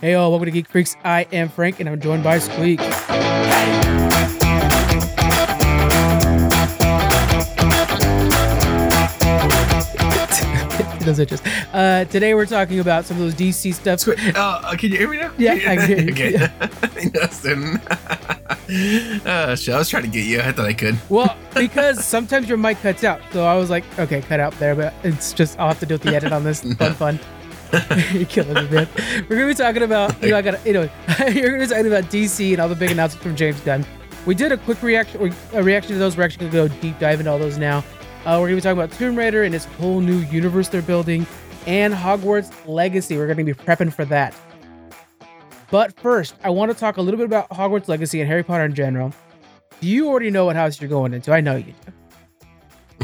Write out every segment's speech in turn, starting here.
Hey, all, welcome to Geek Freaks. I am Frank, and I'm joined by Squeak. Those itches. Uh, today we're talking about some of those DC stuff. Uh, uh, can you hear me now? Yeah, I can hear you. okay. Dustin. uh, shit, I was trying to get you. I thought I could. Well, because sometimes your mic cuts out, so I was like, okay, cut out there, but it's just I'll have to do the edit on this. Fun, fun. You're killing me, man. We're gonna be talking about, you know, I got, you know, you're gonna be talking about DC and all the big announcements from James Gunn. We did a quick reaction, a reaction to those. We're actually gonna go deep dive into all those now. Uh, we're gonna be talking about Tomb Raider and this whole new universe they're building, and Hogwarts Legacy. We're gonna be prepping for that. But first, I want to talk a little bit about Hogwarts Legacy and Harry Potter in general. Do you already know what house you're going into? I know you do.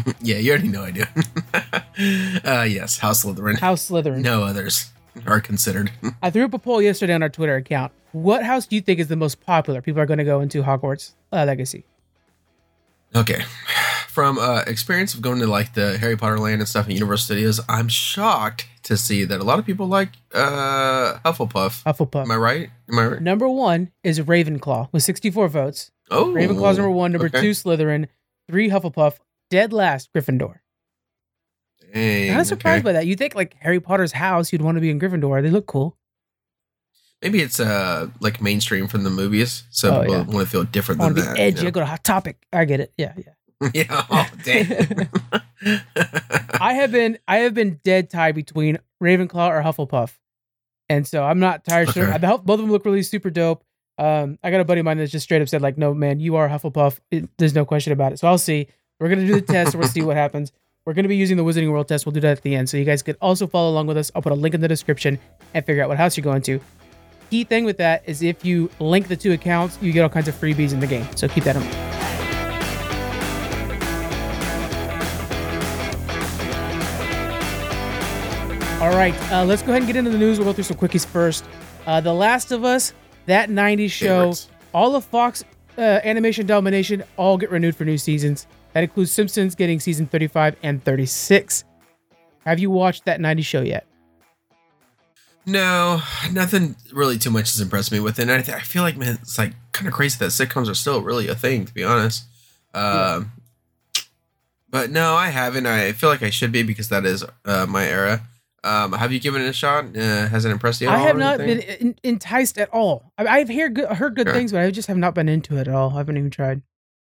Yeah, you already know I do. uh, yes, House Slytherin. House Slytherin. No others are considered. I threw up a poll yesterday on our Twitter account. What house do you think is the most popular? People are going to go into Hogwarts uh, Legacy. okay. From uh, experience of going to like the Harry Potter land and stuff at Universal Studios, I'm shocked to see that a lot of people like uh, Hufflepuff. Hufflepuff. Am I right? Am I right? Number one is Ravenclaw with 64 votes. Oh, Ravenclaw's number one. Number okay. two, Slytherin. Three, Hufflepuff. Dead last, Gryffindor. Dang, I'm not surprised okay. by that. You think like Harry Potter's house, you'd want to be in Gryffindor. They look cool. Maybe it's uh like mainstream from the movies, so Oh, people yeah. want to feel different I than that. edgy. you I go to Hot Topic. I get it. Yeah, yeah. know? yeah. Oh, dang. I have been I have been dead tied between Ravenclaw or Hufflepuff, and so I'm not tired. Sure, Okay. Hope both of them look really super dope. Um, I got a buddy of mine that's just straight up said like, "No, man, you are Hufflepuff. It, there's no question about it." So I'll see. We're gonna do the test. and We'll see what happens. We're gonna be using the Wizarding World test. We'll do that at the end, so you guys could also follow along with us. I'll put a link in the description and figure out what house you're going to. Key thing with that is if you link the two accounts, you get all kinds of freebies in the game. So keep that in mind. All right, uh, let's go ahead and get into the news. We'll go through some quickies first. Uh, the Last of Us, that 90s show, Favorites. all of Fox uh, Animation Domination all get renewed for new seasons. That includes Simpsons getting season 35 and 36. Have you watched that 90 show yet? no, nothing really too much has impressed me with it. And I, th- I feel like man, it's like kind of crazy that sitcoms are still really a thing, to be honest. Um, but no, I haven't. I feel like I should be because that is uh, my era. Um, have you given it a shot? Uh, has it impressed you? At all? I have not anything? been en- enticed at all. I, I've heard good, heard good Okay. things, but I just have not been into it at all. I haven't even tried.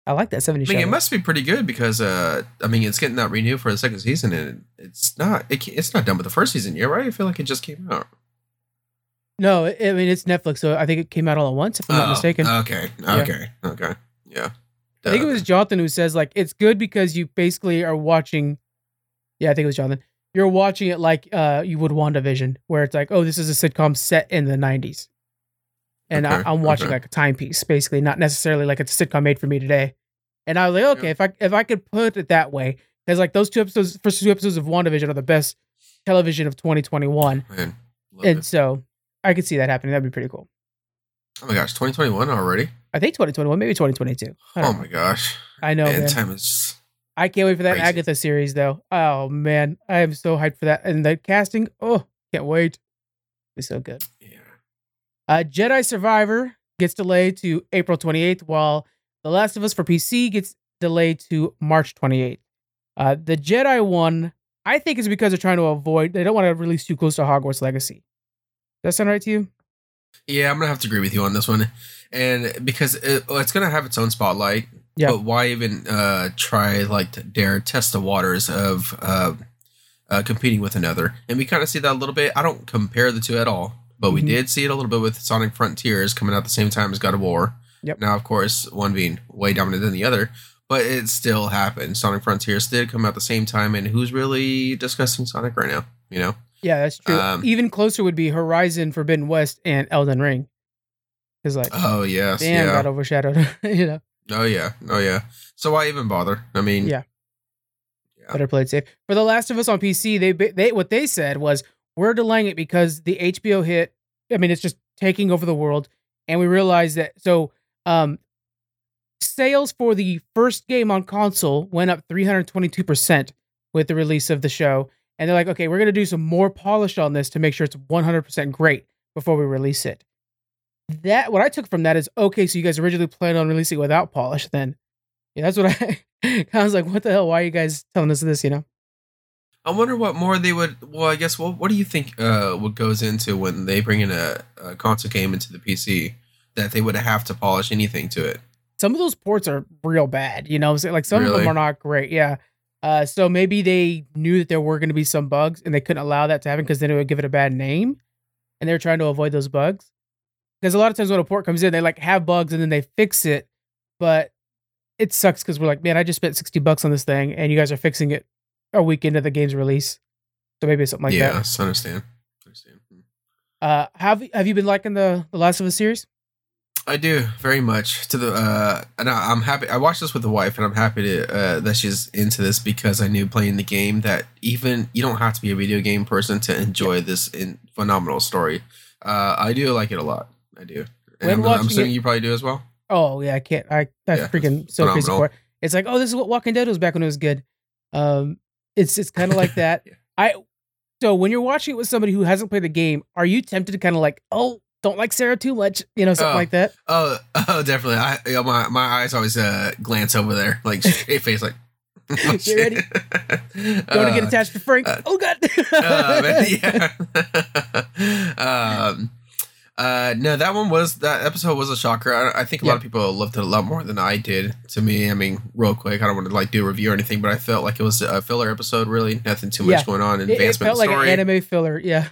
I like that 70s I mean, show. it must be pretty good because uh, I mean, it's getting that renewed for the second season, and it's not. It, it's not done with the first season yet, right? I feel like it just came out. no, I mean it's Netflix, so I think it came out all at once, if I'm not Oh, mistaken. Okay. Okay. Okay. Yeah. I think it was Jonathan who says like it's good because you basically are watching. Yeah, I think it was Jonathan. You're watching it like uh you would WandaVision, where it's like, oh, this is a sitcom set in the '90s, and Okay, I, I'm watching okay. like a timepiece, basically, not necessarily like it's a sitcom made for me today. And I was like, okay, Yeah. if I if I could put it that way, because like those two episodes, first two episodes of WandaVision are the best television of 2021, Man, and it. so I could see that happening. That'd be pretty cool. Oh my gosh, 2021 already? I think 2021, maybe 2022. Oh know. my gosh. I know, man, man. time is. I can't wait for that Crazy. Agatha series though. Oh man, I am so hyped for that. And the casting, oh, can't wait. It's so good. Uh Jedi Survivor gets delayed to April 28th, while The Last of Us for PC gets delayed to March 28th. Uh the Jedi one, I think is because they're trying to avoid they don't want to release too close to Hogwarts Legacy. Does that sound right to you? Yeah, I'm gonna have to agree with you on this one, and because it, it's gonna have its own spotlight. Yeah. But why even uh, try like to dare test the waters of uh, uh, competing with another? And we kind of see that a little bit. I don't compare the two at all, but we Mhm. did see it a little bit with Sonic Frontiers coming out at the same time as God of War. Yep. Now, of course, one being way dominant than the other, but it still happened. Sonic Frontiers did come out at the same time, and who's really discussing Sonic right now? You know. Yeah, that's true. Um, Even closer would be Horizon Forbidden West and Elden Ring. Because like, Oh yes, damn, yeah. got overshadowed. you know. Oh yeah, oh yeah. So why even bother? I mean, Yeah. Yeah. better play it safe. For The Last of Us on PC, they they what they said was we're delaying it because the HBO hit. I mean, it's just taking over the world, and we realized that. So, um, sales for the first game on console went up 322 percent with the release of the show, and they're like, okay, we're gonna do some more polish on this to make sure it's 100 percent great before we release it. That what I took from that is okay. So you guys originally planned on releasing it without polish. Then, yeah, that's what I. I was like, what the hell? Why are you guys telling us this? You know. I wonder what more they would. Well, I guess. Well, what do you think? Uh, what goes into when they bring in a, a console game into the PC that they would have to polish anything to it? Some of those ports are real bad. You know, like some of them are not great. Yeah. Uh, so maybe they knew that there were going to be some bugs and they couldn't allow that to happen because then it would give it a bad name, and they were trying to avoid those bugs. Because a lot of times when a port comes in, they like have bugs and then they fix it, but it sucks because we're like, man, I just spent sixty bucks on this thing, and you guys are fixing it a week into the game's release. So maybe something like yeah, that. I understand. understand. Uh, have have you been liking the the Last of Us series? I do very much to the uh and I, I'm happy I watched this with the wife and I'm happy to uh that she's into this because I knew playing the game that even you don't have to be a video game person to enjoy this in phenomenal story. Uh I do like it a lot. I do. And I'm, I'm assuming it- you probably do as well. Oh yeah, I can't. I that's Yeah, freaking so crazy for it. It's like, oh, this is what Walking Dead was back when it was good. Um, it's it's kind of like that. Yeah. I so when you're watching it with somebody who hasn't played the game, are you tempted to kind of like, oh, don't like Sarah too much, you know, something Oh. like that? Oh, oh, definitely. I you know, my my eyes always uh glance over there, like straight face, like. oh, shit. ready. Don't to get Uh, attached to Frank. uh, oh god. uh, man, yeah. um, uh, no, that one was that episode was a shocker. I, I think a Yeah. lot of people loved it a lot more than I did. To me, I mean, real quick, I don't want to like do a review or anything, but I felt like it was a filler episode. Really, nothing too much Yeah. going on. it, it Advancement felt like story. an anime filler. Yeah.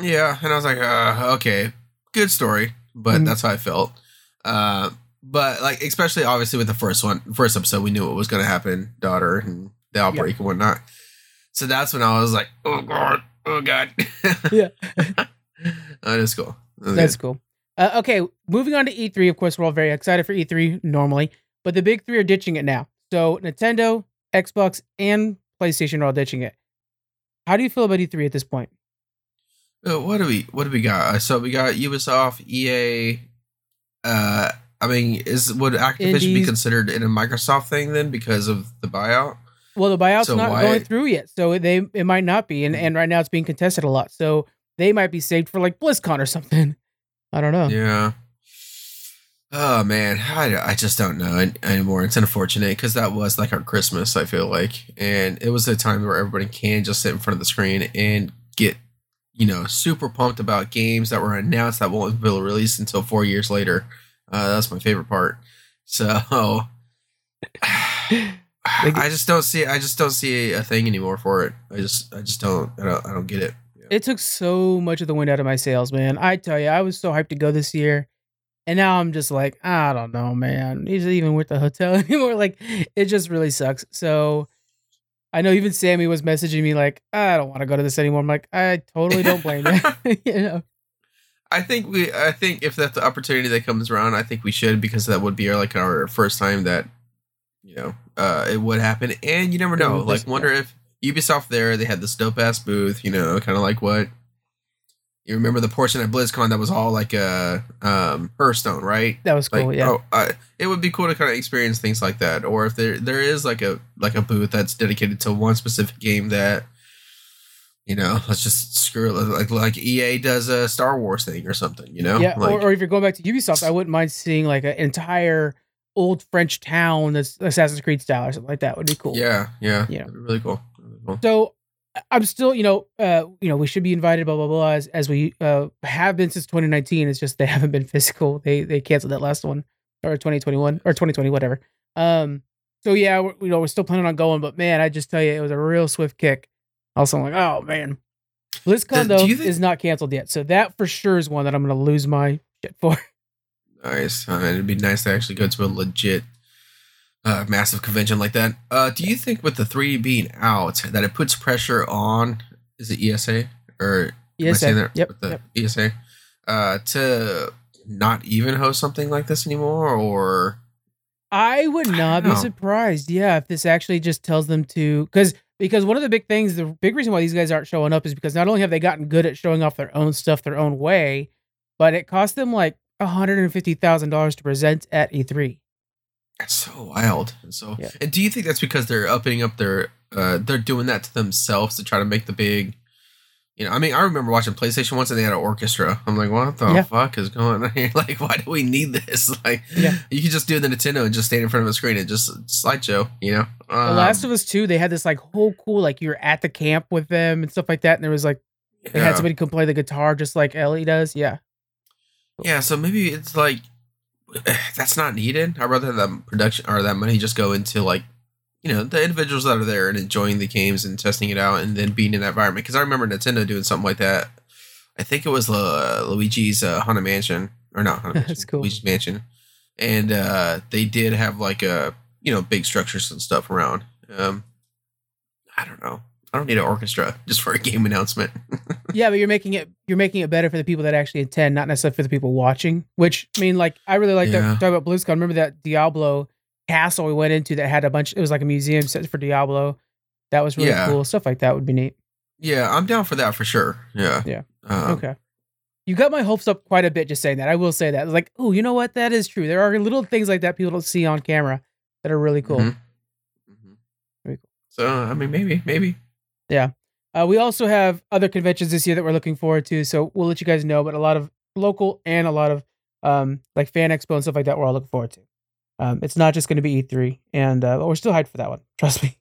Yeah, and I was like, uh, okay, good story, but Mhm. that's how I felt. Uh, but like, especially obviously with the first one, first episode, we knew what was going to happen, daughter and the outbreak and whatnot. So that's when I was like, oh god, oh god. Yeah. that is cool. Was That's cool. Uh, okay, moving on to E3. Of course, we're all very excited for E3 normally, but the big three are ditching it now. So Nintendo, Xbox, and PlayStation are all ditching it. How do you feel about E3 at this point? Uh, what do we what do we got? Uh, so we got Ubisoft, EA. Uh, I mean, is would Activision be considered in a Microsoft thing then because of the buyout? Well, the buyout's So not why- going through yet, so they it might not be, and and right now it's being contested a lot. So they might be saved for like BlizzCon or something. I don't know. Yeah. Oh man, I, I just don't know anymore. It's unfortunate because that was like our Christmas. I feel like, and it was a time where everybody can just sit in front of the screen and get, you know, super pumped about games that were announced that won't be released until four years later. Uh, that's my favorite part. So, I just don't see. I just don't see a thing anymore for it. I just, I just don't. I don't, I don't get it. It took so much of the wind out of my sails, man. I tell you, I was so hyped to go this year. And now I'm just like, I don't know, man. Is it even worth the hotel anymore? Like, it just really sucks. So I know even Sammy was messaging me like, I don't want to go to this anymore. I'm like, I totally don't blame you. you know? I think we. I think if that's the opportunity that comes around, I think we should because that would be our, like our first time that you know uh, it would happen, and you never know. Like, wonder if Ubisoft there they had this dope ass booth, you know, kind of like what you remember the portion at BlizzCon that was all like a um, Hearthstone, right? That was cool. Like, yeah. oh, I, it would be cool to kind of experience things like that, or if there there is like a like a booth that's dedicated to one specific game that you know, let's just screw it like like EA does a Star Wars thing or something, you know? yeah. like, or, or if you're going back to Ubisoft, I wouldn't mind seeing like an entire old French town that's Assassin's Creed style or something like that. Would be cool. yeah, yeah, Yeah. Really cool. So I- I'm still, you know, uh, you know, we should be invited, blah blah blah, as, as we uh have been since 2019. It's just they haven't been physical. They they canceled that last one or 2021 or 2020, whatever. Um, so yeah, we're, you know, we're still planning on going, but man, I just tell you, it was a real swift kick. Also, I'm like, oh man, BlizzCon though think- is not canceled yet, so that for sure is one that I'm gonna lose my shit for. Nice. Uh, it'd be nice to actually go to a legit, uh, massive convention like that. Uh, do you think with the three being out that it puts pressure on? Is it ESA or I that yep, with the yep. ESA uh, to not even host something like this anymore, or I would not don't be know. surprised, yeah, if this actually just tells them to because because one of the big things, the big reason why these guys aren't showing up is because not only have they gotten good at showing off their own stuff their own way, but it cost them like hundred and fifty thousand dollars to present at E E3. It's so wild. And so, Yeah. and do you think that's because they're upping up their, uh, they're doing that to themselves to try to make the big, You know, I mean, I remember watching PlayStation once and they had an orchestra. I'm like, what the Yeah. fuck is going on here? Like, why do we need this? Like, Yeah. you could just do the Nintendo and just stand in front of a screen and just slideshow. You know, The Um, Last of Us 2, they had this like whole cool, like you're at the camp with them and stuff like that. And there was like, they yeah. had somebody come play the guitar just like Ellie does. Yeah. Yeah, so maybe it's like that's not needed. I'd rather that production or that money just go into like you know the individuals that are there and enjoying the games and testing it out and then being in that environment. Because I remember Nintendo doing something like that. I think it was uh, Luigi's uh, Haunted Mansion or not Haunted Mansion, That's cool. Luigi's Mansion, and uh, they did have like a you know big structures and stuff around. Um, I don't know. I don't need an orchestra just for a game announcement. Yeah, but you're making it you're making it better for the people that actually attend, not necessarily for the people watching. Which I mean, like I really like Yeah. that. Talk about BlizzCon. Remember that Diablo castle we went into that had a bunch. It was like a museum set for Diablo. That was really Yeah. cool. Stuff like that would be neat. yeah, I'm down for that for sure. Yeah. Yeah. Um, okay. You got my hopes up quite a bit just saying that. I will say that. Like, oh, you know what? That is true. There are little things like that people don't see on camera that are really cool. Mhm. Mhm. Very cool. So I mean, maybe, maybe. Uh, we also have other conventions this year that we're looking forward to, so we'll let you guys know. But a lot of local and a lot of um, like fan expo and stuff like that, we're all looking forward to. Um, it's not just going to be E3, and uh, but we're still hyped for that one. Trust me.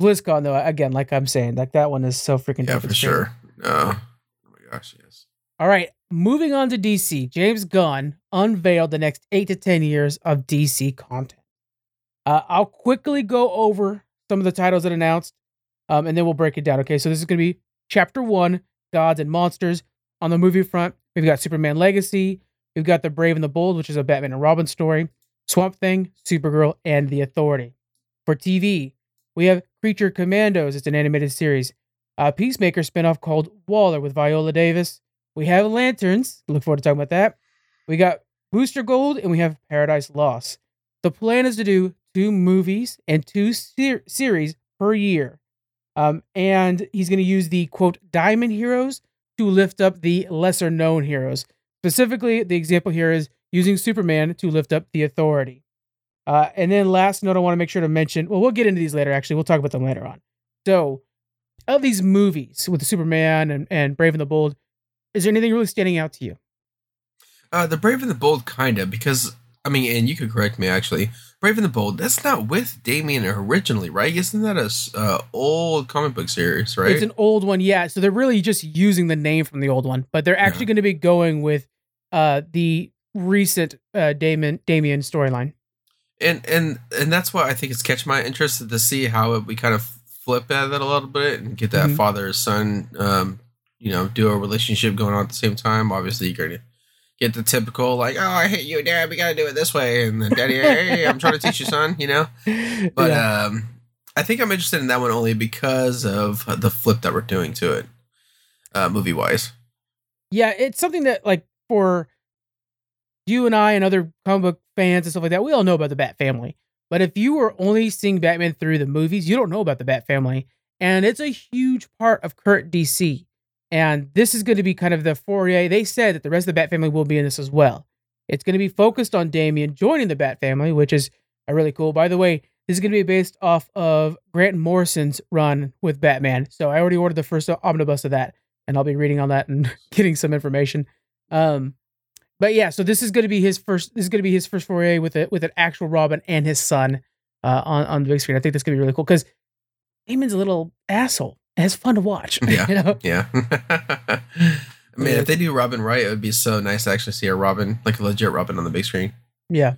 BlizzCon though, again, like I'm saying, like that one is so freaking Yeah, for crazy. sure. No. Oh my gosh, yes. All right, moving on to DC. James Gunn unveiled the next eight to ten years of DC content. Uh, I'll quickly go over some of the titles that announced, um, and then we'll break it down. Okay, so this is going to be Chapter One: Gods and Monsters. On the movie front, we've got Superman Legacy. We've got The Brave and the Bold, which is a Batman and Robin story. Swamp Thing, Supergirl, and The Authority. For TV, we have Creature Commandos. It's an animated series. A Peacemaker spinoff called Waller with Viola Davis. We have Lanterns. Look forward to talking about that. We got Booster Gold and we have Paradise Lost. The plan is to do two movies and two ser- series per year. Um, and he's going to use the quote diamond heroes to lift up the lesser known heroes. Specifically, the example here is using Superman to lift up the authority. Uh, and then last note I want to make sure to mention, well, we'll get into these later, actually. We'll talk about them later on. So, of these movies with the Superman and, and Brave and the Bold, is there anything really standing out to you? Uh, the Brave and the Bold, kind of, because I mean, and you could correct me actually. Brave and the Bold, that's not with Damian originally, right? Isn't that a uh, old comic book series, right? It's an old one, yeah. So they're really just using the name from the old one, but they're actually going to be going with uh, the recent uh, Damian Damian storyline. and and and that's why I think it's catch my interest to see how it, we kind of flip at it a little bit and get that Mhm. father son, um, you know, duo relationship going on at the same time. Obviously, you're gonna get the typical like, oh, I hate you, dad. We gotta do it this way, and then daddy, hey, I'm trying to teach you, son. You know, but yeah. um, I think I'm interested in that one only because of the flip that we're doing to it, uh, movie wise. yeah, it's something that like for you and I and other comic book fans and stuff like that, we all know about the Bat Family. But if you were only seeing Batman through the movies, you don't know about the Bat Family, and it's a huge part of current DC. And this is going to be kind of the foray. They said that the rest of the Bat Family will be in this as well. It's going to be focused on Damian joining the Bat Family, which is a really cool. By the way, this is going to be based off of Grant Morrison's run with Batman. So I already ordered the first omnibus of that, and I'll be reading on that and getting some information. Um, but yeah, so this is going to be his first. This is going to be his first foray with it with an actual Robin and his son uh, on on the big screen. I think that's going to be really cool because Damon's a little asshole. And it's fun to watch. Yeah. you know. Yeah. I mean, if they do Robin right, it would be so nice to actually see a Robin, like a legit Robin on the big screen. Yeah.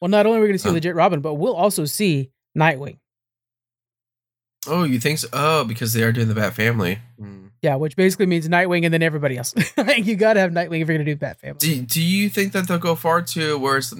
Well, not only are we going to see Huh. legit Robin, but we'll also see Nightwing. Oh, you think so? Oh, because they are doing the Bat Family. Hmm. Yeah, which basically means Nightwing and then everybody else. like you got to have Nightwing if you're going to do Bat Family. Do, do you think that they'll go far to where it's uh,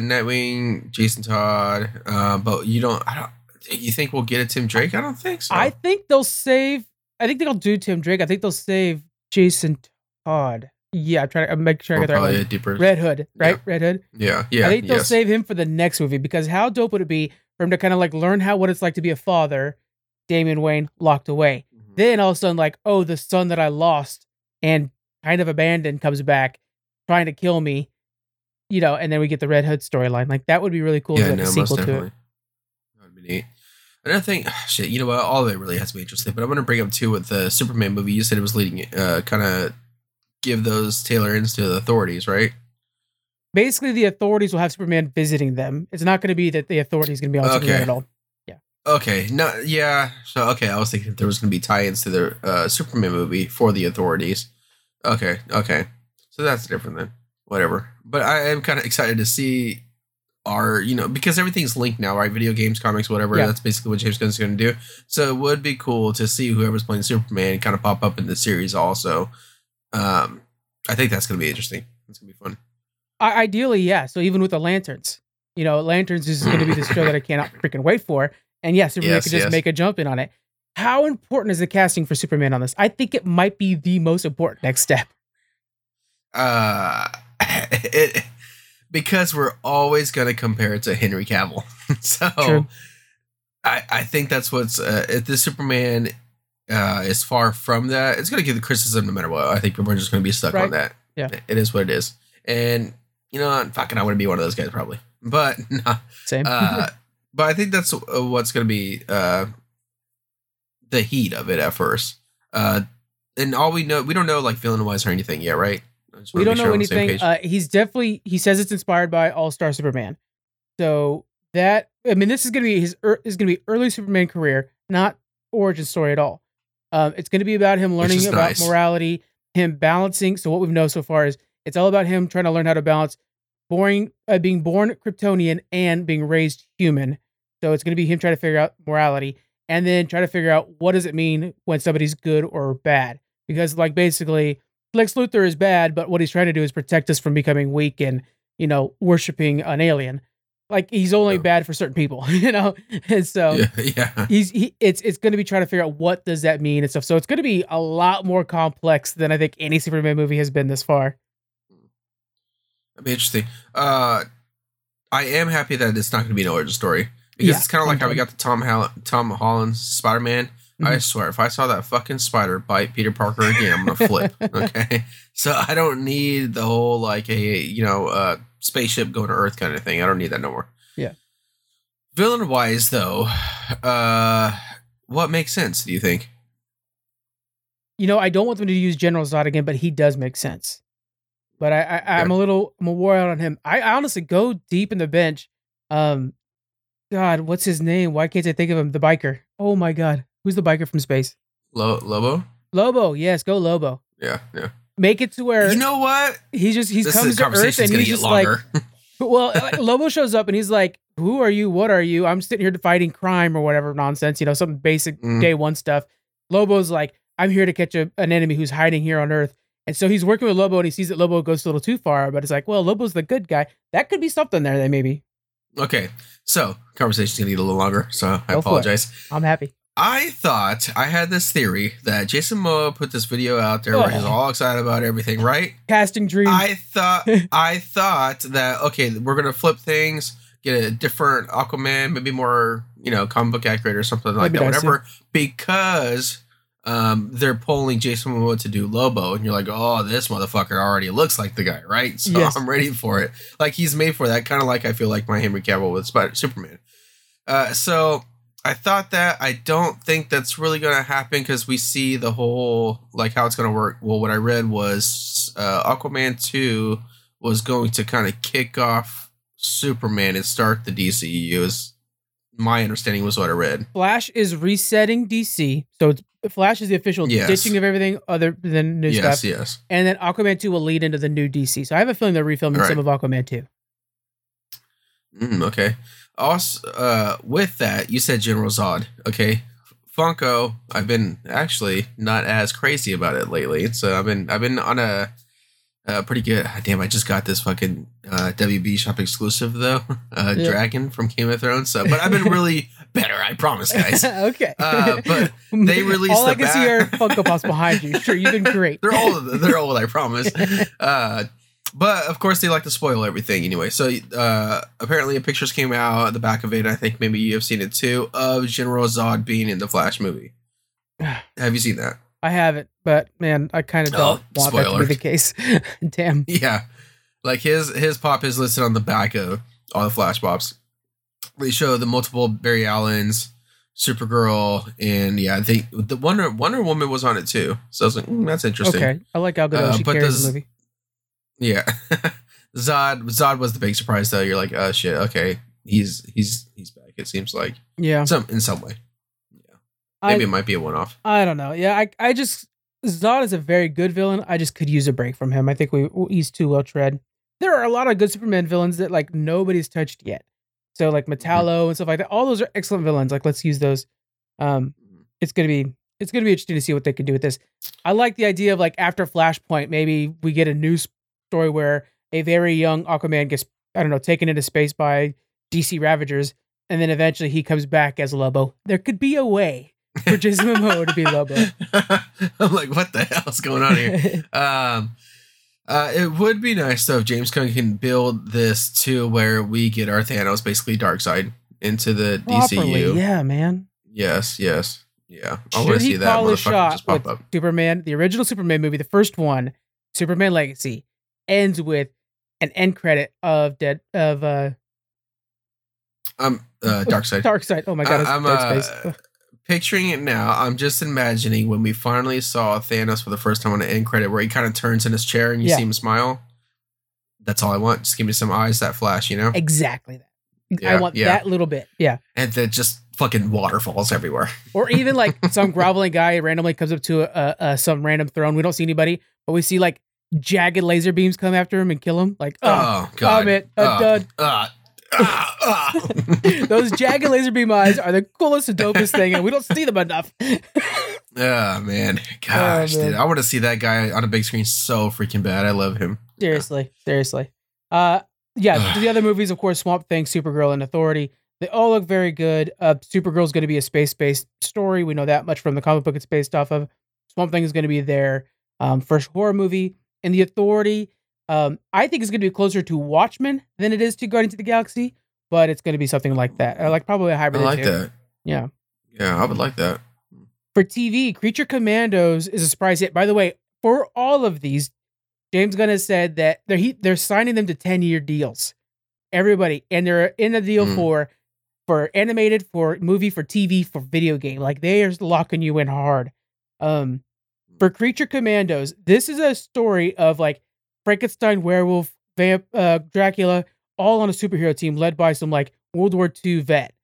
Nightwing, Jason Todd, uh, but you don't? I don't. You think we'll get a Tim Drake? I don't think so. I think they'll save. I think they'll do Tim Drake. I think they'll save Jason Todd. Yeah, I'm trying to making sure I get that right. deeper. Red Hood, right? Red Hood. Yeah, yeah. I think they'll yes. save him for the next movie because how dope would it be for him to kind of like learn how what it's like to be a father, Damian Wayne locked away. Mhm. Then all of a sudden, like, oh, the son that I lost and kind of abandoned comes back, trying to kill me, you know, and then we get the Red Hood storyline. Like that would be really cool Yeah, like no, a sequel to it. That would be neat. Another thing, shit, you know what? All of it really has to be interesting. But I'm gonna bring up too with the Superman movie. You said it was leading, uh, kind of give those tailor-ins to the authorities, right? Basically, the authorities will have Superman visiting them. It's not going to be that the authorities going to be on Okay. Superman at all. Yeah. Okay, no, yeah. So okay, I was thinking there was gonna be tie-ins to the uh, Superman movie for the authorities. Okay, okay, so that's different then. Whatever. But I am kind of excited to see our, you know, because everything's linked now, right? Video games, comics, whatever. Yeah. That's basically what James Gunn's gonna do. So it would be cool to see whoever's playing Superman kind of pop up in the series also. Um, I think that's gonna be interesting. It's gonna be fun. I, ideally, yeah. So even with the lanterns, you know, lanterns is going to be the show that I cannot freaking wait for. And yeah, Superman Yes, could just yes. make a jump in on it. How important is the casting for Superman on this? I think it might be the most important next step. uh it because we're always going to compare it to Henry Cavill. so True. I I think that's what's uh, if the Superman uh is far from that, it's going to get the criticism no matter what. I think people are just going to be stuck Right. on that. Yeah. It is what it is. And you know, fucking I want to be one of those guys probably. But nah, Same. uh but I think that's uh, what's going to be uh the heat of it at first. Uh and all we know, we don't know like villain wise or anything yet, right? We don't sure know we're on the same anything. Uh, he's definitely he says it's inspired by All Star Superman. So that I mean, this is gonna be his ear- is gonna be early Superman career, not origin story at all. Um, it's gonna be about him learning about nice. morality, him balancing. So what we know so far is it's all about him trying to learn how to balance boring uh, being born Kryptonian and being raised human. So it's gonna be him trying to figure out morality and then try to figure out what does it mean when somebody's good or bad. Because like basically Lex Luthor is bad, but what he's trying to do is protect us from becoming weak and, you know, worshiping an alien. Like he's only bad for certain people, you know? And so yeah, yeah. he's he it's it's gonna be trying to figure out what does that mean and stuff. So it's gonna be a lot more complex than I think any Superman movie has been this far. That'd be interesting. Uh, I am happy that it's not going to be an origin story because Yeah, it's kind of like how we got the Tom Hall- Tom Holland Spider Man. I Mhm. swear, if I saw that fucking spider bite Peter Parker again, I'm gonna flip. Okay, so I don't need the whole like a you know uh spaceship going to Earth kind of thing. I don't need that no more. Yeah. Villain wise though, uh, what makes sense? Do you think? You know, I don't want them to use General Zod again, but he does make sense. But I, I I'm a little I'm a war out on him. I, I honestly go deep in the bench. Um God, what's his name? Why can't I think of him? The biker. Oh my god. Who's the biker from space? Lo- Lobo? Lobo, yes, go Lobo. Yeah, yeah. Make it to where You know what? he just he this comes to Earth and he's just like, well, like, Lobo shows up and he's like, "Who are you? What are you? I'm sitting here fighting crime or whatever nonsense, you know, some basic Mm. day one stuff." Lobo's like, "I'm here to catch a, an enemy who's hiding here on Earth." And so he's working with Lobo and he sees that Lobo goes a little too far, but it's like, well, Lobo's the good guy. That could be something there, then maybe. Okay, so conversation's gonna get a little longer, so I Go apologize. I'm happy. I thought I had this theory that Jason Momoa put this video out there where he's Oh. all excited about everything, right? Casting dream. I thought I thought that okay, we're gonna flip things, get a different Aquaman, maybe more you know comic book accurate or something like That'd that, whatever, because um they're pulling Jason Momoa to do Lobo, and you're like, oh, this motherfucker already looks like the guy, right? So Yes. I'm ready for it. Like he's made for that, kind of like I feel like my Henry Cavill with Spider Superman. Uh, so I thought that I don't think that's really going to happen because we see the whole like how it's going to work. Well, what I read was uh, Aquaman two was going to kind of kick off Superman and start the DCEU. Is my understanding was what I read. Flash is resetting DC. So it's, Flash is the official Yes. ditching of everything other than new yes, stuff. yes. And then Aquaman 2 will lead into the new DC. So I have a feeling they're refilming Right. some of Aquaman 2. Mm, okay. Also, uh, with that, you said General Zod. Okay, Funko. I've been actually not as crazy about it lately. So I've been I've been on a, uh pretty good. Damn, I just got this fucking uh, WB shop exclusive though, uh, Yeah. Dragon from Game of Thrones. So, but I've been really better. I promise, guys. okay. Uh, but they released All I the can see are Funko Pops behind you. Sure, you've been great. They're old. They're old. I promise. Uh, but of course, they like to spoil everything anyway. So uh, apparently, pictures came out at the back of it. I think maybe you have seen it too of General Zod being in the Flash movie. have you seen that? I haven't, but man, I kind of Oh, don't want that to be the case. Damn. Yeah, like his his pop is listed on the back of all the Flash pops. They show the multiple Barry Allens. Supergirl, and yeah, I think the Wonder Wonder Woman was on it too. So I was like, mm, that's interesting. Okay, I like Gal Gadot. Uh, she carries does- the movie. Yeah, Zod Zod was the big surprise though. You're like, oh shit, okay, he's he's he's back. It seems like Yeah, some in some way. Yeah, I, maybe it might be a one off. I don't know. Yeah, I I just Zod is a very good villain. I just could use a break from him. I think we he's too well tread. There are a lot of good Superman villains that like nobody's touched yet. So like Mm-hmm. Metallo and stuff like that. All those are excellent villains. Like let's use those. Um, it's gonna be it's gonna be interesting to see what they can do with this. I like the idea of like after Flashpoint, maybe we get a new story where a very young Aquaman gets I don't know taken into space by DC Ravagers, and then eventually he comes back as Lobo. There could be a way for Jason Momoa to be Lobo. I'm like, what the hell's going on here? um, uh, it would be nice though if James Gunn can build this to where we get our Thanos basically Darkseid into the Properly, DCU. yeah, man. Yes, yes, yeah. I Should want to he see that motherfucker shot just pop with up. Superman, the original Superman movie, the first one, Superman Legacy, ends with an end credit of dead of uh Um, uh, Darkseid. Dark Side. Oh my god, I- Dead uh, Space. Picturing it now, I'm just imagining when we finally saw Thanos for the first time on the end credit, where he kind of turns in his chair and you Yeah. see him smile. That's all I want. Just give me some eyes that flash, you know, Exactly that. I want yeah. that little bit. Yeah. and then just fucking waterfalls everywhere. Or even like some groveling guy randomly comes up to a, a, some random throne. We don't see anybody, but we see like jagged laser beams come after him and kill him. Like, oh, Oh god, oh man, uh, Uh, dud. uh. Those jagged laser beam eyes are the coolest and dopest thing, and we don't see them enough. Oh man, gosh, Oh, man. dude, I want to see that guy on a big screen so freaking bad. I love him. seriously, seriously. Uh, yeah. The other movies, of course, Swamp Thing, Supergirl, and Authority. They all look very good. Uh, Supergirl's going to be a space-based story. We know that much from the comic book it's based off of. Swamp Thing is going to be their um, first horror movie, and the Authority. Um, I think is going to be closer to Watchmen than it is to Guardians of the Galaxy, but it's going to be something like that, or like probably a hybrid. of like that. Yeah. Yeah, I would like that. For TV, Creature Commandos is a surprise hit. By the way, for all of these, James Gunn has said that they're he, they're signing them to ten year deals. Everybody, and they're in a deal Hmm. for for animated, for movie, for TV, for video game. Like they are locking you in hard. Um, for Creature Commandos, this is a story of like Frankenstein, werewolf, vamp, uh, Dracula, all on a superhero team led by some like World War II vet,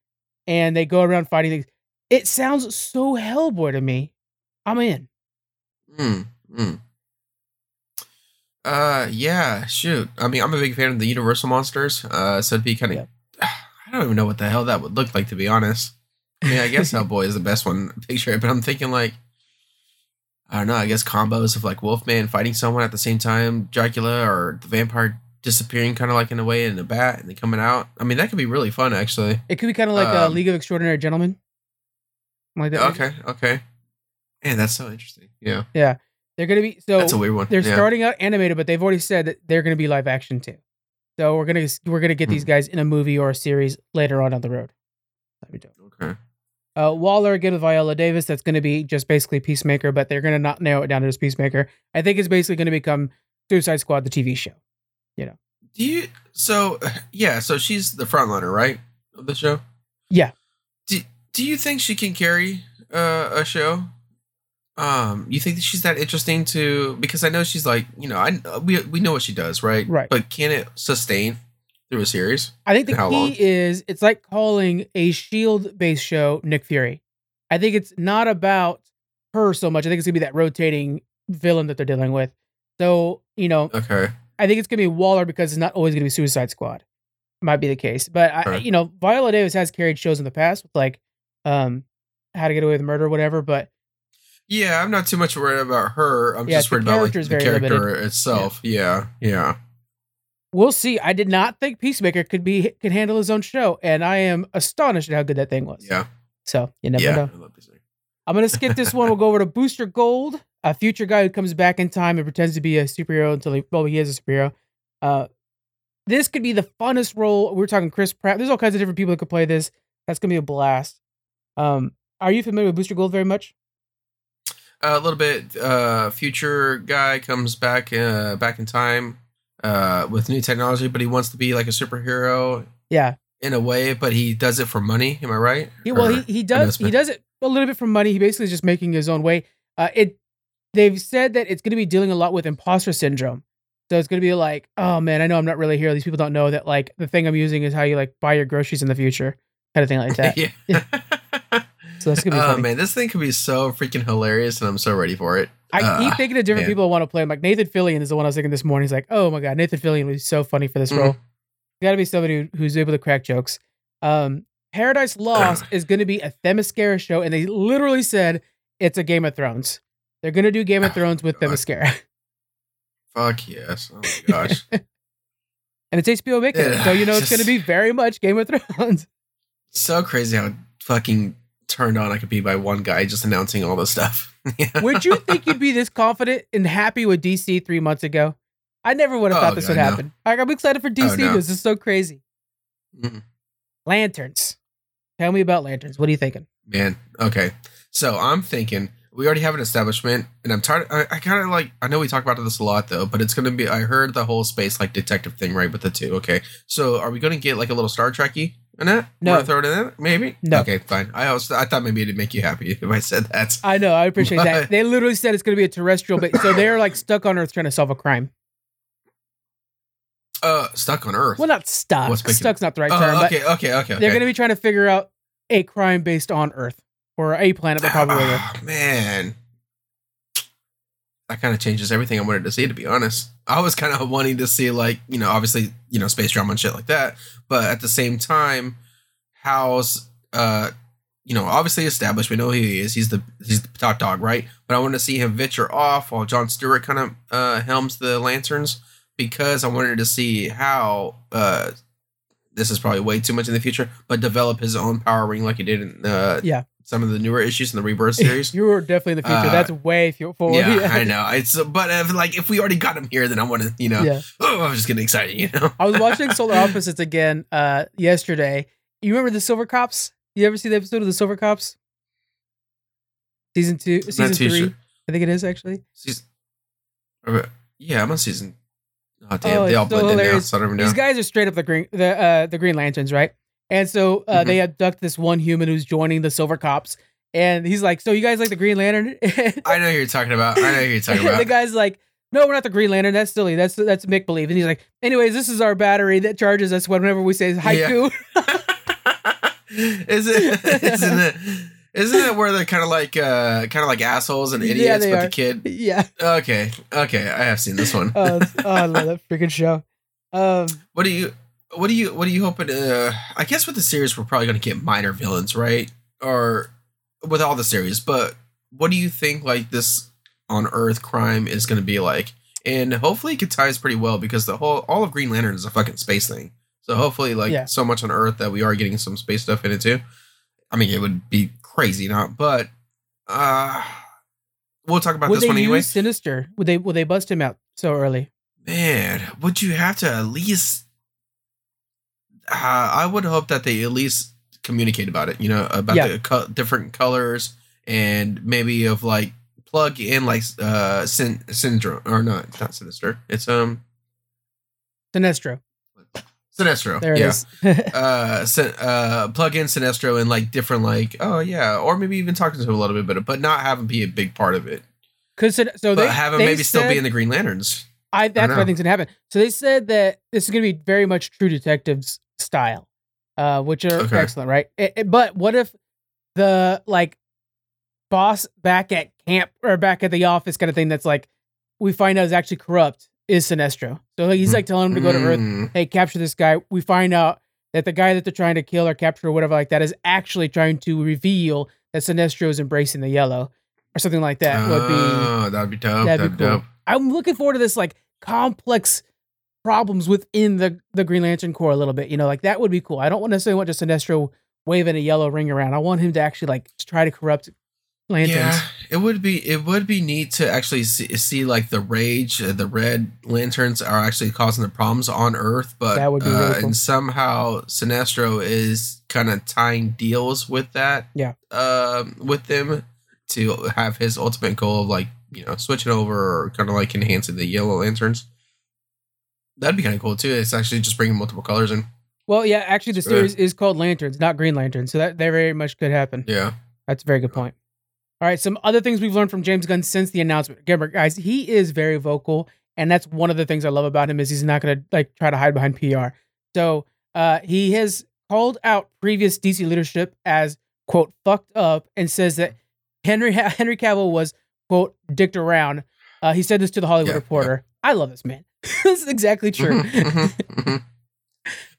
and they go around fighting things. It sounds so Hellboy to me. I'm in. Mm, mm. Uh, yeah, shoot. I mean, I'm a big fan of the Universal monsters. Uh, so it'd be kind of. I don't even know what the hell that would look like, to be honest. I mean, I guess Hellboy is the best one picture it, but I'm thinking like, I don't know. I guess combos of like Wolfman fighting someone at the same time, Dracula, or the vampire disappearing, kind of like in a way, in a bat, and then coming out. I mean, that could be really fun, actually. It could be kind of like a Um, League of Extraordinary Gentlemen. Like that. Okay, okay. Man, that's so interesting. Yeah, Yeah. They're gonna be so that's a weird one. they're yeah. starting out animated, but they've already said that they're gonna be live action too. So we're gonna we're gonna get these Hmm. guys in a movie or a series later on down the road. That'd be dope. Okay. Uh, Waller again with Viola Davis. That's going to be just basically Peacemaker, but they're going to not narrow it down to just Peacemaker. I think it's basically going to become Suicide Squad, the TV show. You know. Do you? So yeah. So she's the frontliner, right, of the show. Yeah. Do Do you think she can carry uh, a show? Um, you think that she's that interesting to? Because I know she's like, you know, I we we know what she does, right? Right. But can it sustain through a series? I think the key long? is it's like calling a Shield based show Nick Fury. I think it's not about her so much. I think it's gonna be that rotating villain that they're dealing with. So you know, Okay. I think it's gonna be Waller because it's not always gonna be Suicide Squad. Might be the case, but I, Right. you know, Viola Davis has carried shows in the past with like, um, How to Get Away with Murder, or whatever. But Yeah, I'm not too much worried about her. I'm Yeah, just worried about like the character itself. Yeah, yeah. We'll see. I did not think Peacemaker could be could handle his own show, and I am astonished at how good that thing was. Yeah. So you never yeah. know. I love this thing. I'm gonna skip this one. We'll go over to Booster Gold, a future guy who comes back in time and pretends to be a superhero until he well he is a superhero. Uh, this could be the funnest role. We're talking Chris Pratt. There's all kinds of different people that could play this. That's gonna be a blast. Um, are you familiar with Booster Gold very much? a little bit uh future guy comes back uh back in time uh with new technology but he wants to be like a superhero Yeah, in a way, but he does it for money. Am I right? He, well, Or- he, he does he does it a little bit for money. He basically is just making his own way. Uh, it they've said that it's going to be dealing a lot with imposter syndrome. So it's going to be like, oh man, I know I'm not really here. These people don't know that like the thing I'm using is how you like buy your groceries in the future, kind of thing like that. yeah. So that's gonna be oh funny. man, this thing could be so freaking hilarious, and I'm so ready for it. I keep Uh, thinking of different man. people I want to play. Like Nathan Fillion is the one I was thinking this morning. He's like, oh my god, Nathan Fillion would be so funny for this Mhm. role. Got to be somebody who's able to crack jokes. Um, Paradise Lost is going to be a Themyscira show, and they literally said it's a Game of Thrones. They're going to do Game of Oh, Thrones with God. Themyscira, Fuck yes! Oh my gosh. and it's HBO making it, so you know it's going to be very much Game of Thrones. so crazy how fucking turned on I could be by one guy just announcing all this stuff. Yeah. would you think you'd be this confident and happy with DC three months ago? I never would have Oh, thought this God, would no. happen. Like, I'm excited for DC. no. This is so crazy. Mhm. Lanterns. Tell me about lanterns. What are you thinking? Man, okay. So I'm thinking we already have an establishment, and I'm tired. I, I kind of like. I know we talk about this a lot though, but it's gonna be. I heard the whole space like detective thing, right? With the two. Okay. So are we gonna get like a little Star Trekky in that? No. Wanna throw it in there? Maybe. No. Okay, fine. I also I thought maybe it'd make you happy if I said that. I know. I appreciate that. They literally said it's going to be a terrestrial, but so they're like stuck on Earth trying to solve a crime. Uh, stuck on Earth. Well, not stuck. What's Stuck's not the right term, oh, but okay, okay, okay. they're going to be trying to figure out a crime based on Earth or a planet, but probably. Ah, man. That kind of changes everything I wanted to see, to be honest. I was kind of wanting to see, like, you know, obviously, you know, space drama and shit like that. But at the same time, how's, uh, you know, obviously established. We know who he is. He's the he's the top dog, right? But I want to see him venture off while John Stewart kind of uh, helms the lanterns because I wanted to see how uh, this is probably way too much in the future, but develop his own power ring like he did in uh, Yeah. Some of the newer issues in the Rebirth series. you were definitely in the future. Uh, That's way forward. yeah, I know. It's but if, like if we already got him here, then I want to, you know, Yeah. oh, I'm just getting excited, you know. I was watching Solar Opposites again uh, yesterday. You remember the Silver Cops? You ever see the episode of the Silver Cops? Season two, season three. sure. I think it is actually. Season, uh, yeah, I'm on season. Oh damn, Oh, they all blend in now. So I don't even know. These guys are straight up the green the uh the Green Lanterns, right? And so uh, Mhm. they abduct this one human who's joining the Silver Cops, and he's like, "So you guys like the Green Lantern?" I know who you're talking about. I know who you're talking about. the guy's like, "No, we're not the Green Lantern. That's silly. That's that's make believe." And he's like, "Anyways, this is our battery that charges us whenever we say haiku." is it? Isn't it? Isn't it where they're kind of like, uh kind of like assholes and Yeah, idiots, they but are. the kid? Yeah. Okay, okay, I have seen this one. Oh, oh, I love that freaking show. Um, What do you what do you what are you hoping uh I guess with the series we're probably gonna get minor villains, right? Or with all the series, but what do you think like this on Earth crime is gonna be like? And hopefully it ties pretty well because the whole all of Green Lantern is a fucking space thing. So hopefully like Yeah. so much on Earth that we are getting some space stuff in it too. I mean it would be crazy not, but uh we'll talk about would this they one anyway. Sinister? Would they would they bust him out so early? Man, would you have to at least? Uh, I would hope that they at least communicate about it. You know, about Yeah. the co- different colors and maybe of like plug in like uh sin- syndrome or not? it's not sinister. It's um Sinestro. Sinestro. There it yeah. is. Uh, sin- uh, plug in Sinestro and like different like oh yeah, or maybe even talking to him a little bit better, but not have him be a big part of it. Because so But they have him they maybe still said- be in the Green Lanterns. I that's what I think's gonna happen. So they said that this is gonna be very much True Detectives style, uh, which are Okay. excellent, right? It- it- but what if the like boss back at camp or back at the office kind of thing that's like we find out is actually corrupt is Sinestro. So he's like telling him to go to Earth. Mm. Hey, capture this guy. We find out that the guy that they're trying to kill or capture or whatever like that is actually trying to reveal that Sinestro is embracing the yellow or something like that. would be Oh, that'd be tough. That'd That'd, be be cool. dope. I'm looking forward to this like complex problems within the the Green Lantern Corps a little bit. You know, like that would be cool. I don't want necessarily want just Sinestro waving a yellow ring around. I want him to actually like try to corrupt lanterns. Yeah, it would be it would be neat to actually see, see like the rage, uh, the red lanterns are actually causing the problems on Earth, but That would be uh, cool. and somehow Sinestro is kind of tying deals with that, Yeah. um, with them to have his ultimate goal of like you know switching over or kind of like enhancing the yellow lanterns. That'd be kind of cool too. It's actually just bringing multiple colors in. Well, yeah, actually, the series is called Lanterns, not Green Lanterns, so that, that very much could happen. Yeah. That's a very good point. All right, some other things we've learned from James Gunn since the announcement. Remember, guys, he is very vocal, and that's one of the things I love about him is he's not going to like try to hide behind PR. So uh, he has called out previous DC leadership as quote fucked up, and says that Henry Henry Cavill was quote dicked around. Uh, he said this to the Hollywood Yeah, Reporter. I love this man. this is exactly true. Mhm, mhm.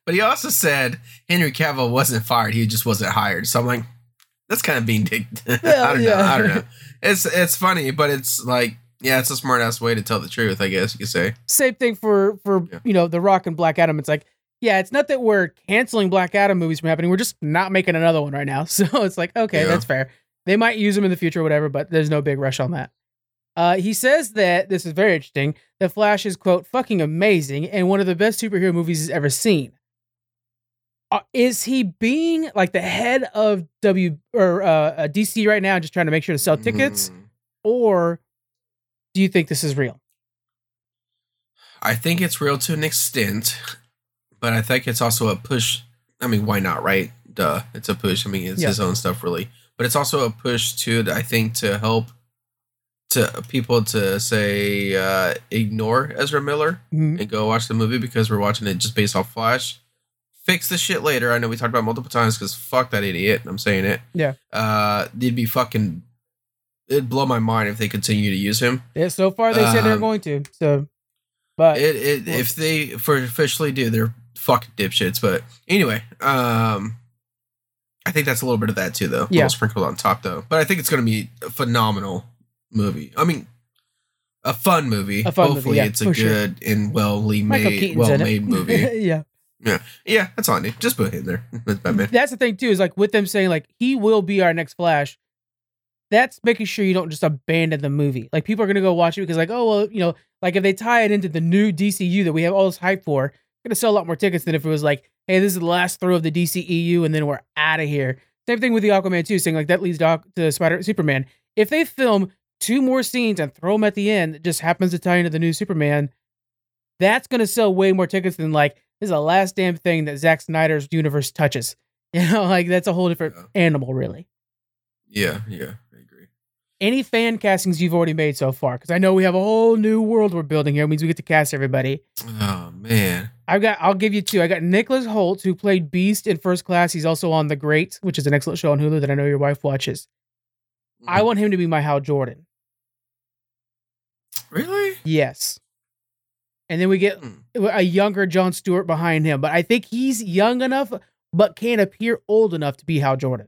but he also said Henry Cavill wasn't fired; he just wasn't hired. So I'm like, that's kind of being dicked. Well, I don't know. I don't know. It's it's funny, but it's like, yeah, it's a smart ass way to tell the truth. I guess you could say. same thing for for Yeah. you know the rock and black adam it's like yeah it's not that we're canceling black adam movies from happening we're just not making another one right now so it's like okay Yeah. that's fair they might use them in the future or whatever but there's no big rush on that uh, he says that this is very interesting that flash is quote fucking amazing and one of the best superhero movies he's ever seen uh, is he being like the head of w or uh, uh, dc right now just trying to make sure to sell tickets Mm. or do you think this is real I think it's real to an extent, but I think it's also a push. I mean, why not, right? Duh, it's a push. I mean, it's Yeah. his own stuff, really. But it's also a push to, I think, to help to people to say uh, ignore Ezra Miller Mhm. and go watch the movie because we're watching it just based off Flash. Fix the shit later. I know we talked about it multiple times because fuck that idiot. I'm saying it. Yeah. Uh, they'd be fucking. It'd blow my mind if they continue to use him. yeah so far they said they're Um, going to so but it, it if they for officially do they're fucking dipshits but anyway um i think that's a little bit of that too though Yeah. yeah sprinkled on top though but i think it's going to be phenomenal movie i mean a fun movie A fun movie, hopefully yeah, it's a for sure. good and well made well-made movie yeah. yeah yeah, that's on it just put him there that's batman That's the thing too, is like with them saying like he will be our next Flash. That's making sure you don't just abandon the movie. Like people are gonna go watch it because like, oh well, you know, like if they tie it into the new DCU that we have all this hype for, gonna sell a lot more tickets than if it was like, hey, this is the last throw of the DCEU and then we're out of here. Same thing with the Aquaman too, saying like that leads Doc to Spider Superman. If they film two more scenes and throw them at the end, that just happens to tie into the new Superman, that's gonna sell way more tickets than like this is the last damn thing that Zack Snyder's universe touches. You know, like that's a whole different Yeah. animal, really. yeah yeah i agree Any fan castings you've already made so far? Because I know we have a whole new world we're building here. It means we get to cast everybody. oh man I've got. I'll give you two. I got Nicholas Hoult, who played Beast in First Class. He's also on The Great, which is an excellent show on Hulu that I know your wife watches. I mm-hmm. want him to be my Hal Jordan. Really Yes. And then we get Hmm. a younger John Stewart behind him, but I think he's young enough, but can't appear old enough to be Hal Jordan.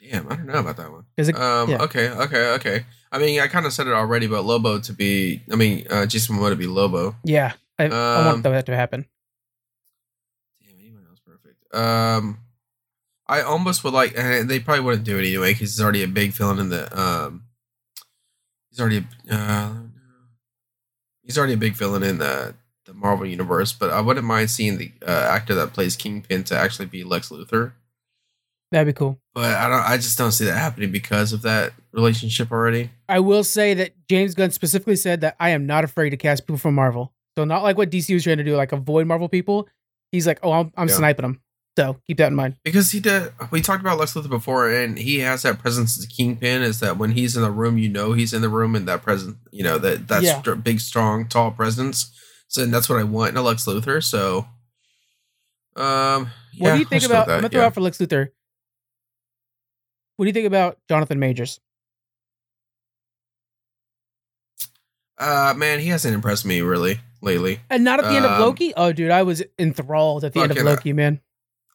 damn i don't know about that one it? Um. yeah. Okay. Okay. Okay. I mean, I kind of said it already, but Lobo to be. I mean, uh, Jason Momoa to be Lobo. Yeah, I, I want Um, that to happen. Damn, anyone else perfect. Um, I almost would like, and they probably wouldn't do it anyway because he's already a big villain in the. Um, he's already. A, uh, he's already a big villain in the the Marvel universe, but I wouldn't mind seeing the uh, actor that plays Kingpin to actually be Lex Luthor. That'd be cool. But I don't. I just don't see that happening because of that relationship already. I will say that James Gunn specifically said that I am not afraid to cast people from Marvel. So not like what DC was trying to do, like avoid Marvel people. He's like, oh, I'm, I'm Yeah. sniping them. So keep that in mind. Because he did. We talked about Lex Luthor before, and he has that presence as a kingpin. Is that when he's in the room, you know he's in the room, and that presence, you know that that's Yeah. str- big, strong, tall presence. So and that's what I want in a Lex Luthor. So, um, What do you think about? with I'm gonna throw yeah. out for Lex Luthor. What do you think about Jonathan Majors? Uh, man, he hasn't impressed me really lately. And not at the end of Um, Loki. Oh, dude, I was enthralled at the end of uh, Loki, man.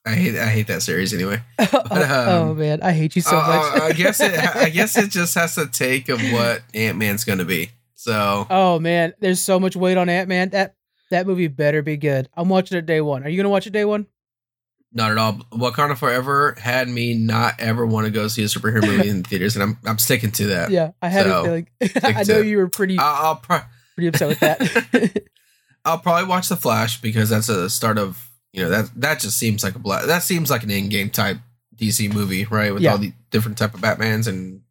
I hate I hate that series anyway. oh, oh, um, man, I hate you so Uh, much. I guess it. I guess it just has to take of what Ant Man's gonna be. So oh man, there's so much weight on Ant Man. That that movie better be good. I'm watching it day one. Are you gonna watch it day one? Not at all. Wakanda Forever had me not ever want to go see a superhero movie in theaters, and I'm I'm sticking to that. Yeah, I had So, a feeling. I know you were pretty I'll I'll, pro- pretty upset with that. I'll probably watch the Flash because that's a start of you know that that just seems like a black that seems like an Endgame type DC movie, right? With Yeah. all the different type of Batmans and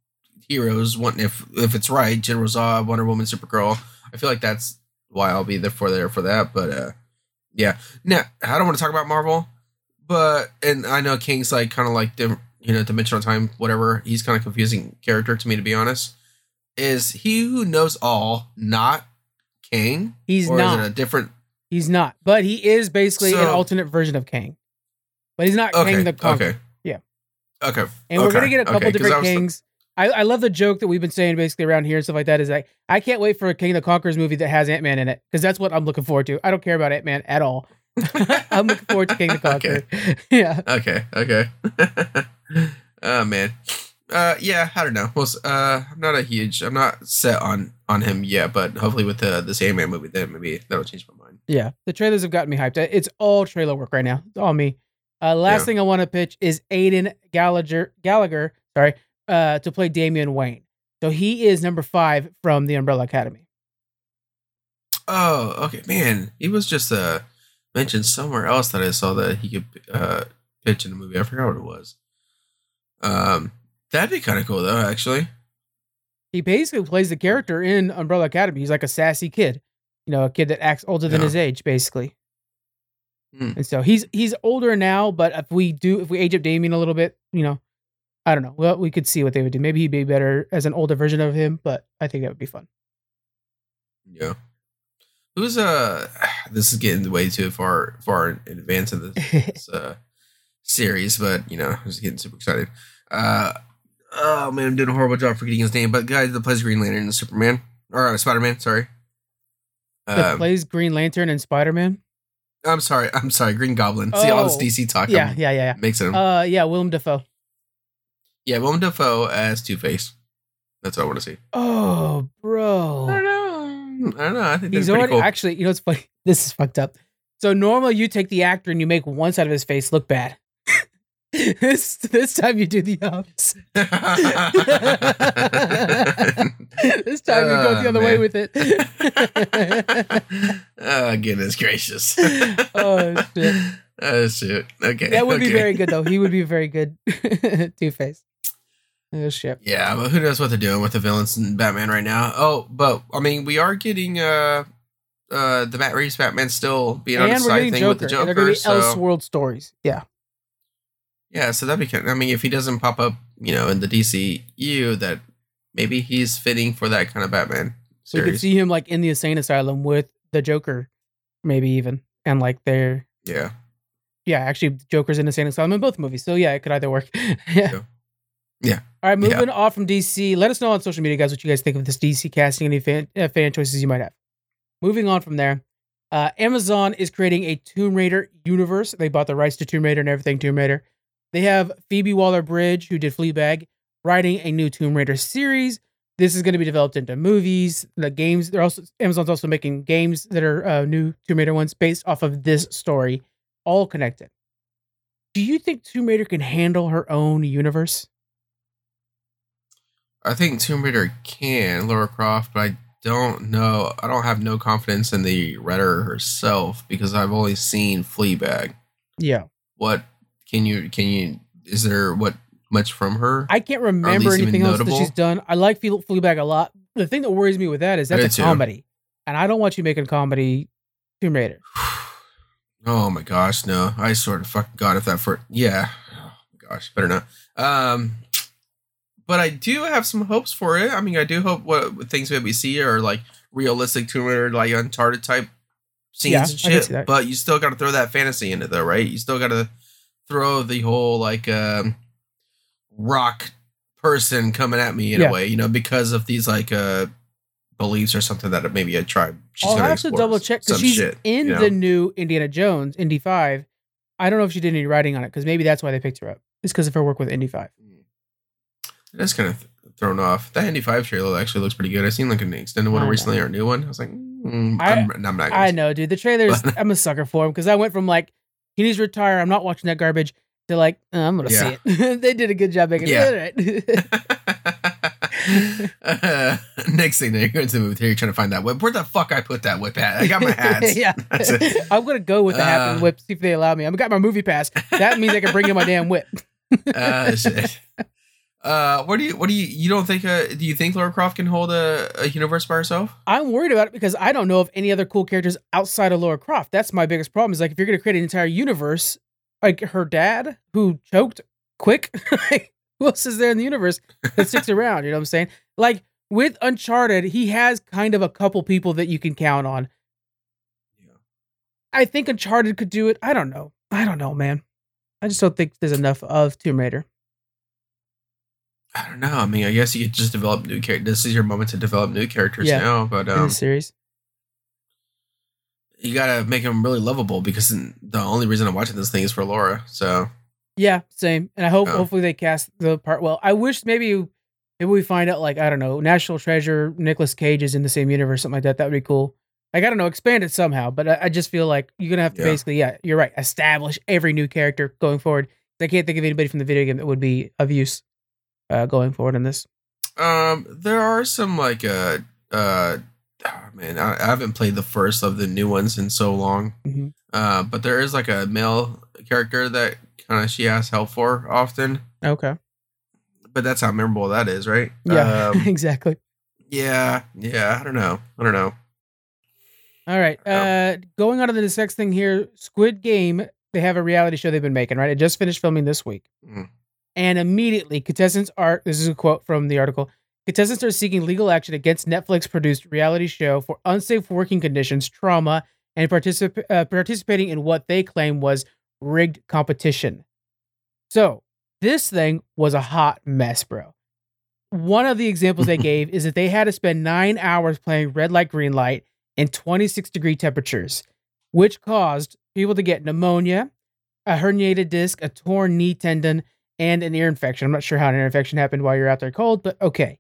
heroes. One if if it's right, General Zod, Wonder Woman, Supergirl. I feel like that's why I'll be there for there for that. But uh yeah. Now I don't want to talk about Marvel, but and I know Kang's like kind of like dim, you know dimensional time whatever. He's kind of confusing character to me to be honest. Is he who knows all not Kang? He's or not. is it a different? He's not, but he is basically an alternate version of Kang. But he's not Okay. Kang the Conqueror. okay. Yeah. Okay. And we're gonna get a couple okay, different kings. I, I love the joke that we've been saying basically around here and stuff like that. Is like I can't wait for a Kang of the Conquerors movie that has Ant Man in it because that's what I'm looking forward to. I don't care about Ant Man at all. I'm looking forward to Kang of the Okay. Conqueror. yeah, Okay. Okay. oh man. Uh, yeah. I don't know. Well, uh, I'm not a huge. I'm not set on on him yet, but hopefully with the the Sandman movie, then maybe that'll change my mind. Yeah. The trailers have gotten me hyped. It's all trailer work right now. It's all me. Uh, last Yeah. thing I want to pitch is Aiden Gallagher. Gallagher, sorry, uh, to play Damian Wayne. So he is number five from the Umbrella Academy. Oh, okay, man. He was just uh mentioned somewhere else that I saw that he could uh pitch in a movie. I forgot what it was. Um, that'd be kind of cool though, actually. he basically plays the character in Umbrella Academy. He's like a sassy kid, you know, a kid that acts older than Yeah. his age, basically. Hmm. And so he's he's older now, but if we do if we age up Damian a little bit, you know, I don't know. Well, we could see what they would do. Maybe he'd be better as an older version of him, but I think that would be fun. Yeah. Who's uh? This is getting way too far far in advance of this, uh series, but you know, I was getting super excited. Uh, oh man, I'm doing a horrible job forgetting his name, but guy that plays Green Lantern and Superman or uh, Spider Man. Sorry. That Um, plays Green Lantern and Spider Man. I'm sorry. I'm sorry. Green Goblin. See all this Oh, DC talk. Yeah, I'm yeah, yeah, mixing them. yeah. Uh, yeah, Willem Dafoe. yeah, Willem Dafoe as Two Face. That's what I want to see. Oh, bro. I don't know. I don't know. I think He's that's already cool. actually. You know, it's funny. This is fucked up. So normally you take the actor and you make one side of his face look bad. this this time you do the opposite. this time you go the Oh, other way with it. oh goodness gracious! Oh, shit. Oh shit! Okay, that would be very good though. He would be very good Two Face. Oh shit. Yeah, but who knows what they're doing with the villains in Batman right now? Oh, but I mean, we are getting uh uh the Matt Reeves Batman still being on the side thing Joker. with the and Joker. they're gonna be so Elseworld stories. Yeah. Yeah, so that'd be kind. I mean, if he doesn't pop up, you know, in the DCU, that maybe he's fitting for that kind of Batman So you could see him like in the insane asylum with the Joker, maybe even. And like they're yeah. yeah, actually Joker's in the insane asylum in both movies. So yeah, it could either work. yeah. Yeah. All right, moving off from DC. Let us know on social media, guys, what you guys think of this DC casting. Any fan, uh, fan choices you might have. Moving on from there, uh, Amazon is creating a Tomb Raider universe. They bought the rights to Tomb Raider and everything Tomb Raider. They have Phoebe Waller-Bridge, who did Fleabag, writing a new Tomb Raider series. This is going to be developed into movies, the games. They're also Amazon's also making games that are uh, new Tomb Raider ones based off of this story, all connected. Do you think Tomb Raider can handle her own universe? I think Tomb Raider can Laura Croft, but I don't know. I don't have no confidence in the writer herself because I've only seen Fleabag. Yeah. What can you can you? Is there what much from her? I can't remember anything else that she's done. I like Fle- Fleabag a lot. The thing that worries me with that is that's a too. comedy, and I don't want you making comedy Tomb Raider. oh my gosh, no! I sort of fucking god if that for yeah. Oh my gosh, better not. Um, but I do have some hopes for it. I mean, I do hope what, things that we see are like realistic Tomb Raider, like Uncharted type scenes Yeah, and shit. But you still got to throw that fantasy in it, though, right? You still got to throw the whole like um, rock person coming at me in Yeah. a way, you know, because of these like uh beliefs or something that maybe a tribe. She's I'll have to double check because she's shit, in you know? the new Indiana Jones Indy Five. I don't know if she did any writing on it because maybe that's why they picked her up. It's because of her work with Indy Five. That's kind of th- thrown off. That Indy Five trailer actually looks pretty good. I seen like an extended one recently or a new one. I was like, mm, I- I'm, I'm not. Gonna I know, dude. The trailers, I'm a sucker for them because I went from like he needs to retire. I'm not watching that garbage to like uh, I'm gonna Yeah. see it. they did a good job making Yeah. it. uh, next thing, you're going to the movie theater, you're trying to find that whip. Where the fuck I put that whip at? I got my hats. yeah, I'm gonna go with the hat and Uh, whip. See if they allow me. I've got my movie pass. That means I can bring in my damn whip. uh, shit. Uh, what do you what do you you don't think uh do you think Lara Croft can hold a, a universe by herself? I'm worried about it because I don't know of any other cool characters outside of Laura Croft. That's my biggest problem. Is like if you're gonna create an entire universe, like her dad who choked quick, like, who else is there in the universe that sticks around? You know what I'm saying? Like with Uncharted, he has kind of a couple people that you can count on. Yeah. I think Uncharted could do it. I don't know. I don't know, man. I just don't think there's enough of Tomb Raider. I don't know. I mean, I guess you could just develop new characters. This is your moment to develop new characters Yeah. now, but in um, the series. you gotta make them really lovable because the only reason I'm watching this thing is for Laura. So Yeah, same. And I hope Oh. hopefully they cast the part well. I wish maybe maybe we find out like I don't know, National Treasure, Nicolas Cage is in the same universe, something like that. That would be cool. Like I don't know, expand it somehow. But I, I just feel like you're gonna have to Yeah. basically, yeah, you're right, establish every new character going forward. I can't think of anybody from the video game that would be of use uh, going forward in this. um, there are some like uh uh. oh, man, I, I haven't played the first of the new ones in so long. Mhm. Uh, but there is like a male character that kind of she asks help for often. Okay. But that's how memorable that is, right? Yeah, Um, exactly. yeah. Yeah. I don't know. I don't know. All right. Uh, going on to the next thing here, Squid Game. They have a reality show they've been making, right? It just finished filming this week, Mm. And immediately contestants are. This is a quote from the article. Contestants are seeking legal action against Netflix-produced reality show for unsafe working conditions, trauma, and particip- uh, participating in what they claim was rigged competition. So this thing was a hot mess, bro. One of the examples they gave is that they had to spend nine hours playing red light, green light in 26 degree temperatures, which caused people to get pneumonia, a herniated disc, a torn knee tendon, and an ear infection. I'm not sure how an ear infection happened while you're out there cold, but okay.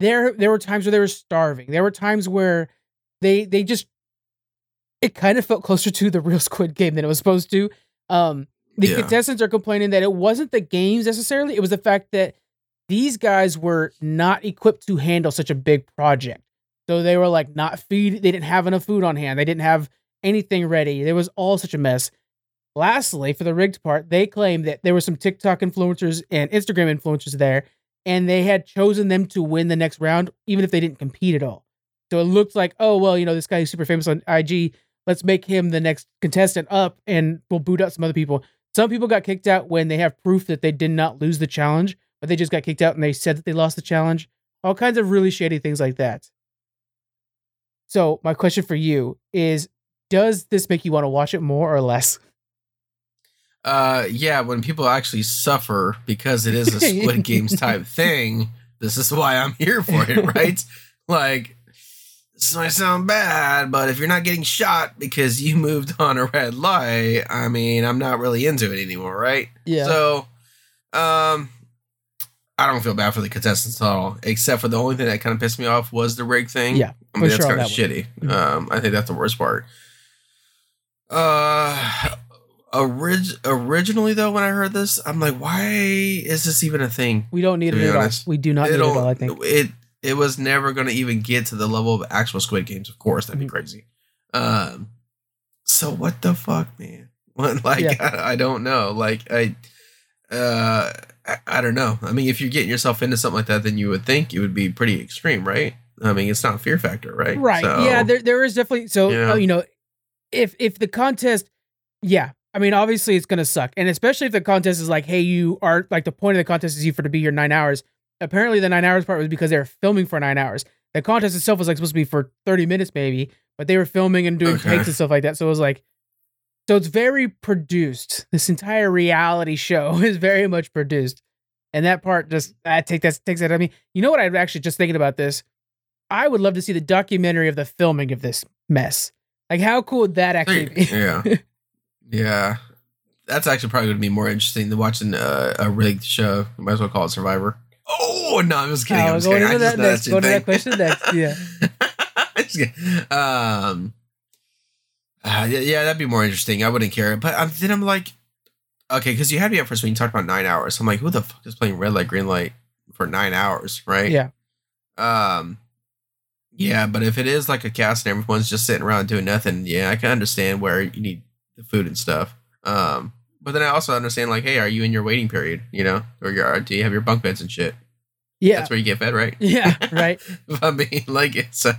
There, there were times where they were starving. There were times where they, they just, it kind of felt closer to the real Squid Game than it was supposed to. Um, the Yeah. contestants are complaining that it wasn't the games necessarily; it was the fact that these guys were not equipped to handle such a big project. So they were like not feed. They didn't have enough food on hand. They didn't have anything ready. There was all such a mess. Lastly, for the rigged part, they claimed that there were some TikTok influencers and Instagram influencers there, and they had chosen them to win the next round, even if they didn't compete at all. So it looked like, oh well, you know, this guy is super famous on IG. Let's make him the next contestant up, and we'll boot out some other people. Some people got kicked out when they have proof that they did not lose the challenge, but they just got kicked out and they said that they lost the challenge. All kinds of really shady things like that. So my question for you is: Does this make you want to watch it more or less? Uh, yeah, when people actually suffer because it is a Squid Games type thing, this is why I'm here for it, right? like, this might sound bad, but if you're not getting shot because you moved on a red light, I mean, I'm not really into it anymore, right? Yeah. So, um, I don't feel bad for the contestants at all, except for the only thing that kind of pissed me off was the rig thing. Yeah, I mean that's sure kind of shitty. Mhm. Um, I think that's the worst part. Uh, orig- originally though, when I heard this, I'm like, why is this even a thing? we don't need it at all. We do not need it at all. I think. it it was never going to even get to the level of actual Squid Games. Of course, that'd be Mhm. crazy. Um, so what the fuck, man? What, like Yeah. I, I don't know. Like I, uh, I, I don't know. I mean, if you're getting yourself into something like that, then you would think it would be pretty extreme, right? I mean, it's not Fear Factor, right? Right. So- Yeah, there there is definitely so Yeah. uh, you know, if if the contest yeah, I mean obviously it's gonna suck. And especially if the contest is like, hey, you are like the point of the contest is you for to be here nine hours. Apparently the nine hours part was because they were filming for nine hours. The contest itself was like supposed to be for 30 minutes maybe, but they were filming and doing Okay. takes and stuff like that. So it was like so it's very produced. This entire reality show is very much produced. And that part just I take that takes that. I mean, you know what I'm actually just thinking about this? I would love to see the documentary of the filming of this mess. Like, how cool would that actually be? yeah, yeah. That's actually probably going to be more interesting than watching a, a rigged show. You might as well call it Survivor. Oh no, I'm just kidding. I'm just going kidding. I just that next. Going to that question next. Yeah. Um, uh, yeah, yeah, that'd be more interesting. I wouldn't care, but um, then I'm like, okay, because you had me at first when you talked about nine hours. I'm like, who the fuck is playing red light, green light for nine hours, right? Yeah. Um, yeah, but if it is like a cast and everyone's just sitting around doing nothing, yeah, I can understand where you need the food and stuff. Um, but then I also understand like, hey, are you in your waiting period? You know, or your do you have your bunk beds and shit? Yeah. That's where you get fed, right? Yeah, right. I mean, like it. So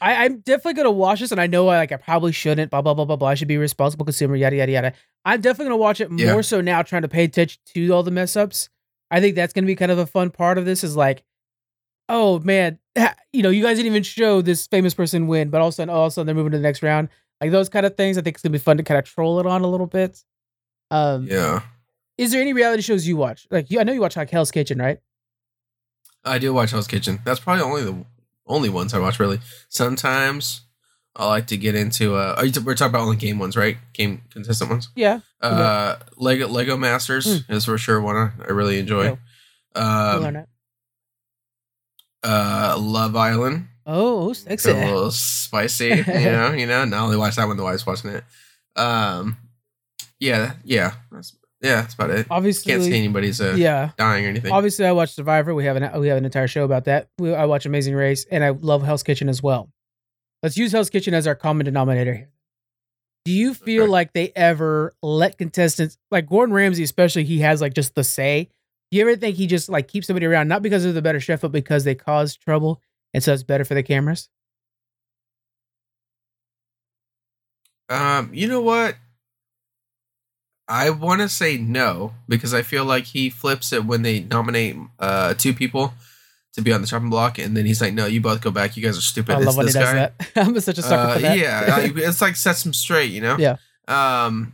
I, I'm definitely gonna watch this, and I know I like I probably shouldn't. Blah blah blah blah blah. I should be a responsible consumer. Yada yada yada. I'm definitely gonna watch it Yeah. more so now, trying to pay attention to all the mess ups. I think that's gonna be kind of a fun part of this. Is like, oh man, you know, you guys didn't even show this famous person win, but all of a sudden, all of a sudden they're moving to the next round. Like those kind of things. I think it's gonna be fun to kind of troll it on a little bit. Um, yeah, is there any reality shows you watch? Like, you, I know you watch like Hell's Kitchen, right? I do watch Hell's Kitchen. That's probably only the only ones I watch really. Sometimes I like to get into. Uh, are we're talking about only game ones, right? Game consistent ones. Yeah. Uh, Lego Lego Masters is for sure one I, I really enjoy. We'll learn Um, it. uh, Love Island. Oh, It's sexy. a little spicy, you know. You know, not only watch that when the wife's watching it. Um, yeah, yeah, that's, yeah, that's about it. Obviously, Can't see anybody's uh, yeah. dying or anything. Obviously, I watch Survivor. We have an we have an entire show about that. We, I watch Amazing Race, and I love Hell's Kitchen as well. Let's use Hell's Kitchen as our common denominator here. Do you feel Okay. like they ever let contestants, like Gordon Ramsay, especially, he has like just the say? Do you ever think he just like keeps somebody around not because they're the better chef, but because they cause trouble, and so it's better for the cameras? Um, you know what? I want to say no because I feel like he flips it when they nominate uh two people to be on the chopping block, and then he's like, "No, you both go back. You guys are stupid." I It's love when he does guy. that. I'm such a sucker Uh, for that. Yeah, it's like sets them straight, you know. Yeah. Um,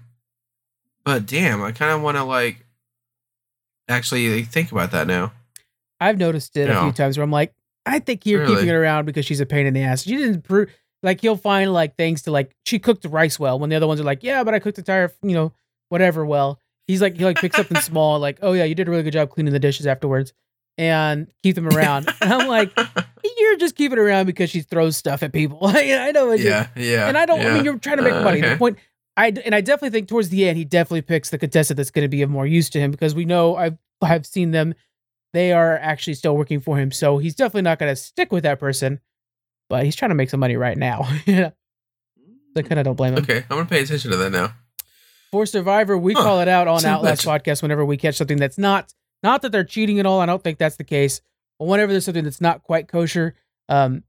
but damn, I kind of want to like actually think about that now. I've noticed it a Yeah. few times where I'm like, I think you're Really? keeping it around because she's a pain in the ass. She didn't prove like he'll find like things to like she cooked the rice well when the other ones are like, yeah, but I cooked the entire you know whatever well. He's like he like picks something small like, oh yeah, you did a really good job cleaning the dishes afterwards, and keep them around. and I'm like, you're just keeping around because she throws stuff at people. I know, yeah, yeah. and I don't. I mean, you're trying to make Uh, money. The point, I and I definitely think towards the end, he definitely picks the contestant that's going to be of more use to him because we know I've I've seen them. They are actually still working for him, so he's definitely not going to stick with that person. But he's trying to make some money right now. I kind of don't blame him. Okay, I'm gonna pay attention to that now. For Survivor, we Huh. call it out on So Outlast podcast whenever we catch something that's not not that they're cheating at all. I don't think that's the case. But whenever there's something that's not quite kosher, um,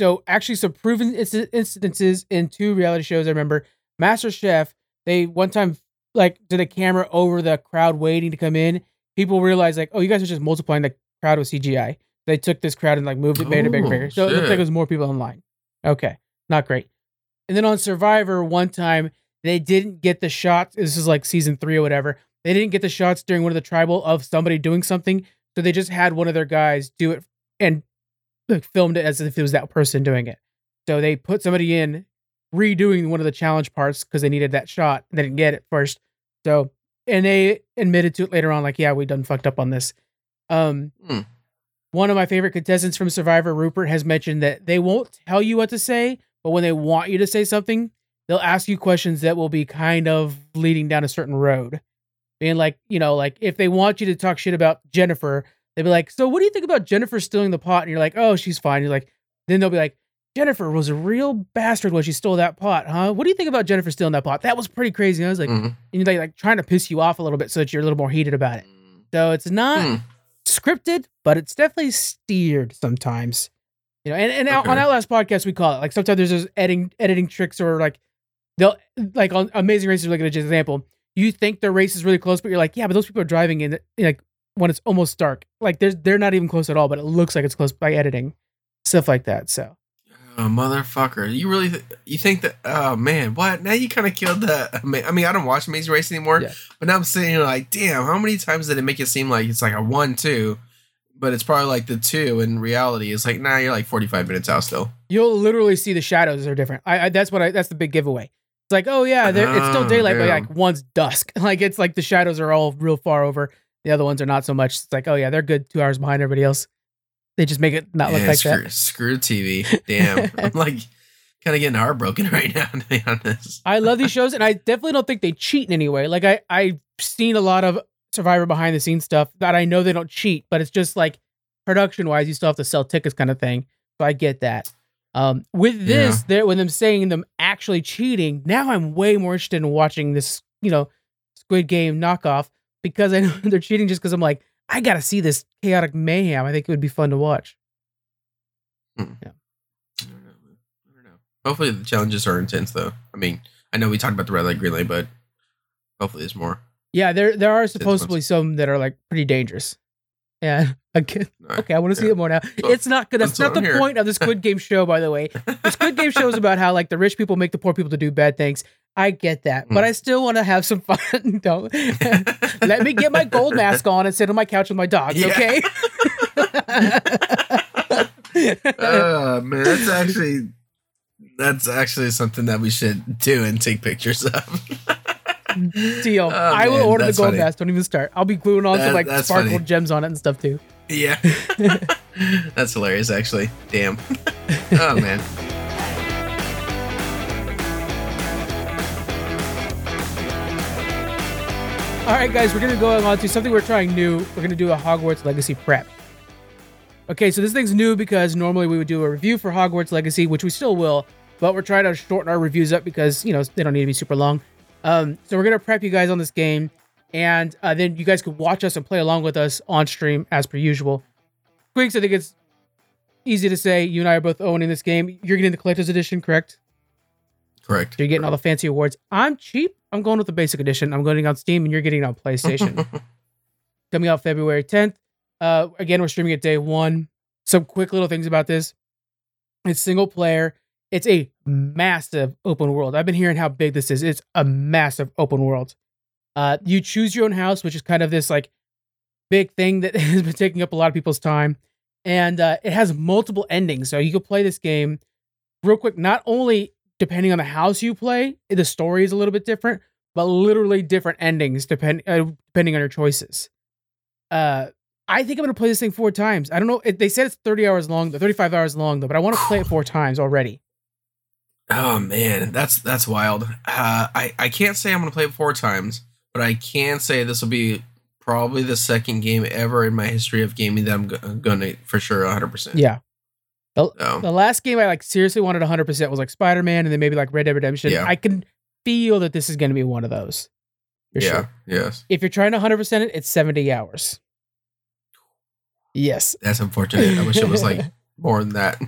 so actually some proven incidences in two reality shows. I remember Master Chef. They one time like did a camera over the crowd waiting to come in. People realize like, oh, you guys are just multiplying the crowd with CGI. They took this crowd and like moved it, made it bigger, bigger. So it looked like it was more people online. Okay, not great. And then on Survivor, one time they didn't get the shots. This is like season three or whatever. They didn't get the shots during one of the tribal of somebody doing something. So they just had one of their guys do it and like, filmed it as if it was that person doing it. So they put somebody in redoing one of the challenge parts because they needed that shot. They didn't get it first. So and they admitted to it later on, like, yeah, we done fucked up on this. Um Hmm. one of my favorite contestants from Survivor, Rupert, has mentioned that they won't tell you what to say, but when they want you to say something, they'll ask you questions that will be kind of leading down a certain road. Being like, you know, like if they want you to talk shit about Jennifer, they'll be like, So what do you think about Jennifer stealing the pot? And you're like, Oh, she's fine. You're like, then they'll be like, Jennifer was a real bastard when she stole that pot, huh? What do you think about Jennifer stealing that pot? That was pretty crazy. I was like, Mhm. and you're like, like trying to piss you off a little bit so that you're a little more heated about it. So it's not Hmm. scripted, but it's definitely steered sometimes. You know, and, and out- on Okay. Outlast podcast we call it like sometimes there's those editing editing tricks or like they'll like on Amazing Races like an example. You think the race is really close, but you're like, yeah, but those people are driving in like when it's almost dark. Like there's they're not even close at all, but it looks like it's close by editing, stuff like that. So Oh, motherfucker! You really th- you think that? Oh man, what? Now you kind of killed the. I mean, I don't watch Amazing Race anymore, Yeah. but now I'm sitting here like, damn, how many times did it make it seem like it's like a one two, but it's probably like the two in reality. It's like, nah, you're like 45 minutes out still. you'll literally see the shadows are different. I, I that's what I that's the big giveaway. It's like, oh yeah, they're- it's still Oh, daylight, but like one's dusk. Like it's like the shadows are all real far over. The other ones are not so much. It's like, oh yeah, they're good two hours behind everybody else. They just make it not look Yeah, like screw, that. screw TV. Damn, I'm like kind of getting heartbroken right now. To be honest, I love these shows, and I definitely don't think they cheat in any way. Like I I've seen a lot of Survivor behind the scenes stuff that I know they don't cheat, but it's just like production wise, you still have to sell tickets kind of thing. So I get that. Um, with this, there when them saying them actually cheating, now I'm way more interested in watching this, you know, Squid Game knockoff because I know they're cheating. Just because I'm like, I gotta see this chaotic mayhem. I think it would be fun to watch. Hmm. I don't know. I don't know. Hopefully the challenges are intense though. I mean, I know we talked about the red light, green light, but hopefully there's more. Yeah, there there are supposedly some that are like pretty dangerous. Yeah. Okay. Alright. Okay, I want to see Yeah. it more now. Well, it's not good. That's that's not the here. point of the Squid Game show, by the way. The Squid Game show is about how like the rich people make the poor people to do bad things. I get that, but Mm. I still want to have some fun. Don't let me get my gold mask on and sit on my couch with my dogs. Yeah. Okay. uh, man, that's actually that's actually something that we should do and take pictures of. Deal. Oh, I will order the gold funny. mask. Don't even start. I'll be gluing on That- some like that's sparkle funny. gems on it and stuff too. Yeah, that's hilarious. Actually, damn. oh man. All right, guys, we're going to go on to something we're trying new. We're going to do a Hogwarts Legacy prep. Okay, so this thing's new because normally we would do a review for Hogwarts Legacy, which we still will, but we're trying to shorten our reviews up because, you know, they don't need to be super long. Um, so we're going to prep you guys on this game, and uh, then you guys can watch us and play along with us on stream as per usual. Squeaks, I think it's easy to say you and I are both owning this game. You're getting the collector's edition, correct? Correct. So you're getting all the fancy awards. I'm cheap. I'm going with the basic edition. I'm going on Steam, and you're getting it on PlayStation. Coming out February 10th. Uh, again, we're streaming it day one. Some quick little things about this. It's single player. It's a massive open world. I've been hearing how big this is. It's a massive open world. Uh, you choose your own house, which is kind of this like big thing that has been taking up a lot of people's time. And uh, it has multiple endings. So you can play this game real quick, not only depending on the house you play, the story is a little bit different, but literally different endings depend uh, depending on your choices. Uh, I think I'm gonna play this thing four times. I don't know. They said it's 30 hours long, 35 hours long though, but I want to play it four times already. Oh man, that's that's wild. Uh, I I can't say I'm gonna play it four times, but I can say this will be probably the second game ever in my history of gaming that I'm go- gonna for sure 100. percent Yeah. So, The last game I like seriously wanted 100% was like Spider Man, and then maybe like Red Dead Redemption. Yeah. I can feel that this is gonna be one of those. For yeah, sure. yes, If you're trying to 100% it, it's 70 hours. Yes. that's unfortunate. I wish it was like more than that.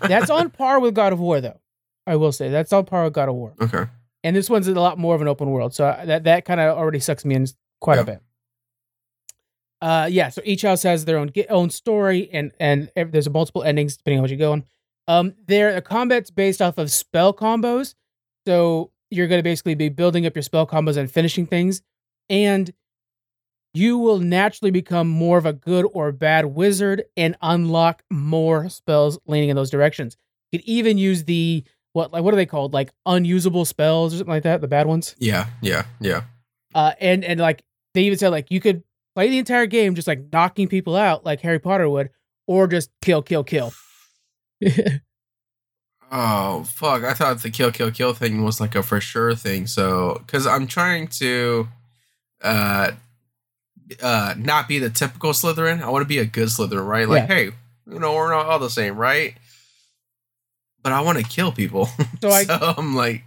That's on par with God of War, though. I will say that's on par with God of War. okay. and this one's a lot more of an open world so that that kind of already sucks me in quite Yeah. a bit uh yeah so each house has their own own story and and there's multiple endings depending on what you're going um there the combat's based off of spell combos. So you're going to basically be building up your spell combos and finishing things. And you will naturally become more of a good or bad wizard and unlock more spells leaning in those directions. You could even use the what like what are they called? Like unusable spells or something like that the bad ones? Yeah, yeah, yeah. uh and and like they even said like you could play the entire game just like knocking people out like harry potter would or just kill kill kill Oh fuck! I thought the kill, kill, kill thing was like a for sure thing. So, because I'm trying to, uh, uh, not be the typical Slytherin. I want to be a good Slytherin, right? Like, Yeah. hey, you know, we're not all the same, right? But I want to kill people. So I- so I'm like,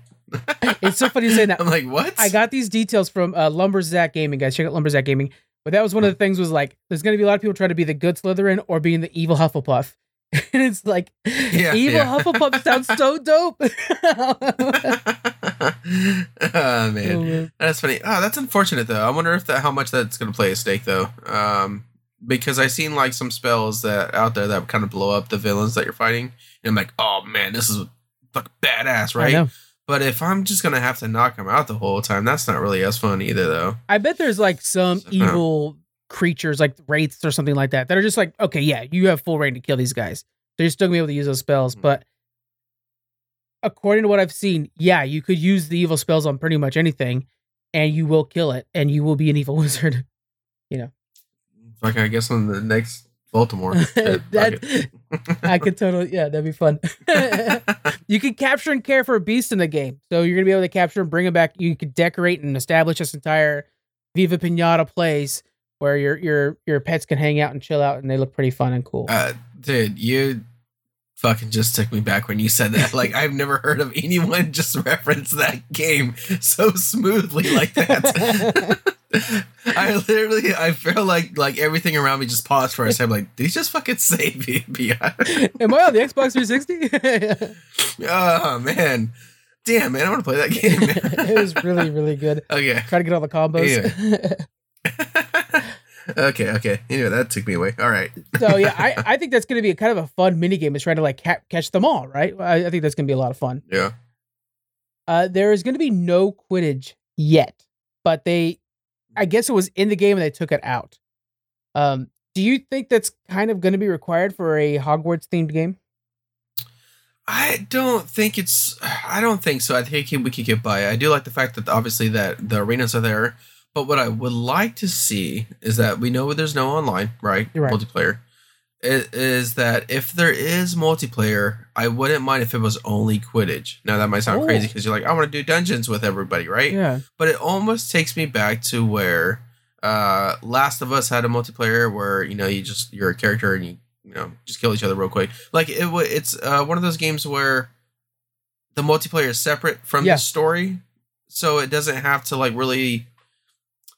it's so funny you say that I'm like, what? i got these details from uh lumberzack gaming guys check out lumberzack gaming but that was one of the things was like there's gonna be a lot of people trying to be the good slytherin or being the evil hufflepuff and it's like Yeah, evil yeah. hufflepuff sounds so dope oh man, that's funny. Oh, that's unfortunate though. I wonder if that how much that's gonna play a stake though. Um, because I seen like some spells that out there that kind of blow up the villains that you're fighting, and I'm like, oh man, this is fucking badass, I right? But if I'm just gonna have to knock them out the whole time, that's not really as fun either, though. I bet there's like some So- evil creatures like wraiths or something like that that are just like, okay, yeah, you have full reign to kill these guys. So you're still gonna be able to use those spells. Mhm. But according to what I've seen, yeah, you could use the evil spells on pretty much anything and you will kill it and you will be an evil wizard. You know? Like I guess on the next Voldemort. That. I could totally yeah, that'd be fun. you can capture and care for a beast in the game. So you're gonna be able to capture and bring them back. You could decorate and establish this entire Viva Pinata place where your your your pets can hang out and chill out and they look pretty fun and cool. uh, dude, you fucking just took me back when you said that. Like I've never heard of anyone just reference that game so smoothly like that. I literally I feel like like everything around me just paused for a second. Like, did he just fucking say Beyond? Am I on the Xbox 360? oh man. Damn man, I want to play that game. it was really, really good. Okay. Try to get all the combos. Okay, okay. Anyway, that took me away. All right. so yeah, I, I think that's gonna be a kind of a fun mini game. Is trying to like ca- catch them all, right? I, I think that's gonna be a lot of fun. Yeah. Uh, there is gonna be no Quidditch yet, but they, I guess it was in the game and they took it out. Um, do you think that's kind of going to be required for a Hogwarts themed game? I don't think it's. I don't think so. I think we could get by. I do like the fact that obviously that the arenas are there, but what I would like to see is that we know there's no online, right? right. Multiplayer. It is that if there is multiplayer, I wouldn't mind if it was only Quidditch. Now that might sound Oh. crazy because you're like, I want to do dungeons with everybody, right? Yeah, But it almost takes me back to where uh Last of Us had a multiplayer where you know you just you're a character and you you know just kill each other real quick. Like it it's uh, one of those games where the multiplayer is separate from Yeah. the story, so it doesn't have to like really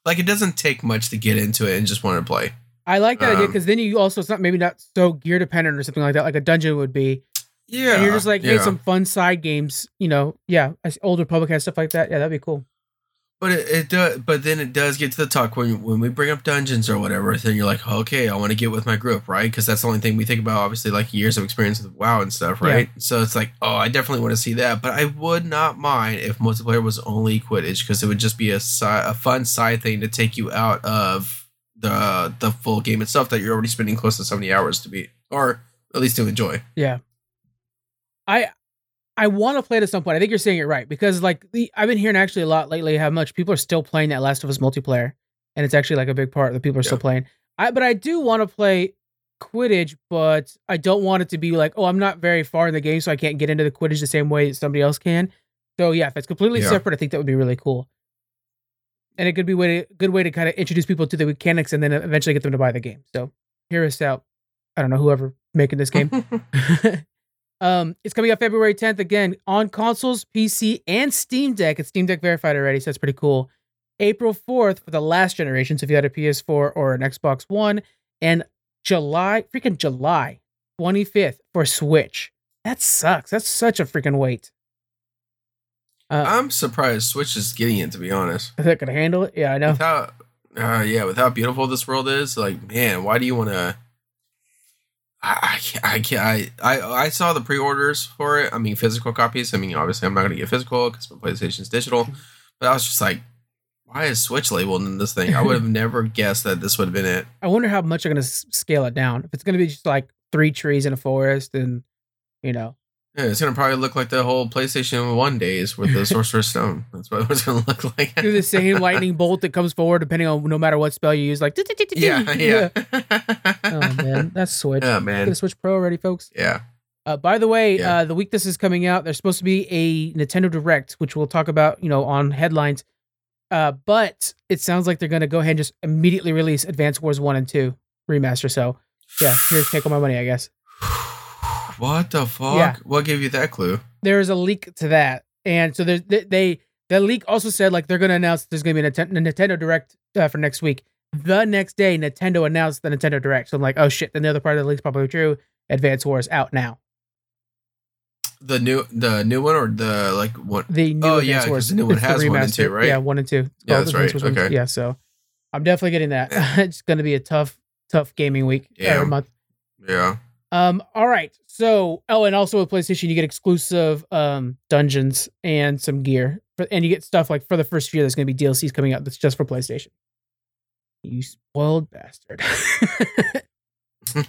like it doesn't take much to get into it and just want to play. I like that idea Um, because then you also it's not maybe not so gear dependent or something like that, like a dungeon would be. Yeah, and you're just like, hey, yeah. some fun side games, you know? Yeah, Old Republic has stuff like that. Yeah, that'd be cool. But it, it does. But then it does get to the talk when when we bring up dungeons or whatever. Then you're like, okay, I want to get with my group, right? Because that's the only thing we think about. Obviously, like years of experience with WoW and stuff, right? So it's like, oh, I definitely want to see that. But I would not mind if multiplayer was only Quidditch because it would just be a si- a fun side thing to take you out of the the full game itself that you're already spending close to seventy hours to beat, or at least to enjoy. Yeah. I I want to play it at some point. I think you're saying it right because like the I've been hearing actually a lot lately how much people are still playing that Last of Us multiplayer, and it's actually like a big part that people are still playing. I but I do want to play Quidditch, but I don't want it to be like, oh, I'm not very far in the game, so I can't get into the Quidditch the same way that somebody else can. So yeah, if it's completely Yeah. separate, I think that would be really cool. And it could be way to, good way to kind of introduce people to the mechanics and then eventually get them to buy the game. So hear us out. I don't know whoever making this game. um, it's coming out February 10th again on consoles, PC, and Steam Deck. It's Steam Deck verified already, so that's pretty cool. April 4th for the last generation, so if you had a PS4 or an Xbox One, and July, freaking July 25th for Switch. That sucks. That's such a freaking wait. Uh, I'm surprised Switch is getting it. To be honest. is that gonna handle it? Yeah, I know. with how uh, yeah with how beautiful this world is like man why do you want to I, I can't, I can't I, I I saw the pre-orders for it. I mean physical copies. I mean obviously I'm not gonna get physical because my PlayStation's digital. But I was just like why is Switch labeled in this thing? I would have never guessed that this would have been it. I wonder how much they're gonna scale it down. If it's gonna be just like three trees in a forest, and you know, yeah, it's gonna probably look like the whole PlayStation One days with the Sorcerer's Stone that's what it's gonna look like do the same lightning bolt that comes forward depending on no matter what spell you use. Like, yeah yeah Oh man, that's Switch. oh Get man Switch Pro already, folks. yeah Uh, by the way, Yeah. uh, the week this is coming out, there's supposed to be a Nintendo Direct, which we'll talk about, you know, on headlines. Uh, but it sounds like they're gonna go ahead and just immediately release Advance Wars One and Two remaster. So yeah, here's take all my money, I guess. What the fuck? Yeah. What gave you that clue? There is a leak to that, and so there's they, they the leak also said like they're gonna announce there's gonna be a Nintendo, Direct uh, for next week. The next day, Nintendo announced the Nintendo Direct. So I'm like, oh shit. Then the other part of the leak's probably true. Advance Wars out now. The new the new one or the like what? The new Oh, Advance yeah, Wars. the new one It's has one and two, right? Yeah, one and two. It's Yeah, that's Advance right. Wars one and two. Okay. Yeah, so I'm definitely getting that. it's gonna be a tough, tough gaming week Yeah. every month. Yeah. Um, all right. So, oh, and also with PlayStation, you get exclusive um dungeons and some gear, for, and you get stuff like for the first year. There's going to be DLCs coming out that's just for PlayStation. You spoiled bastard.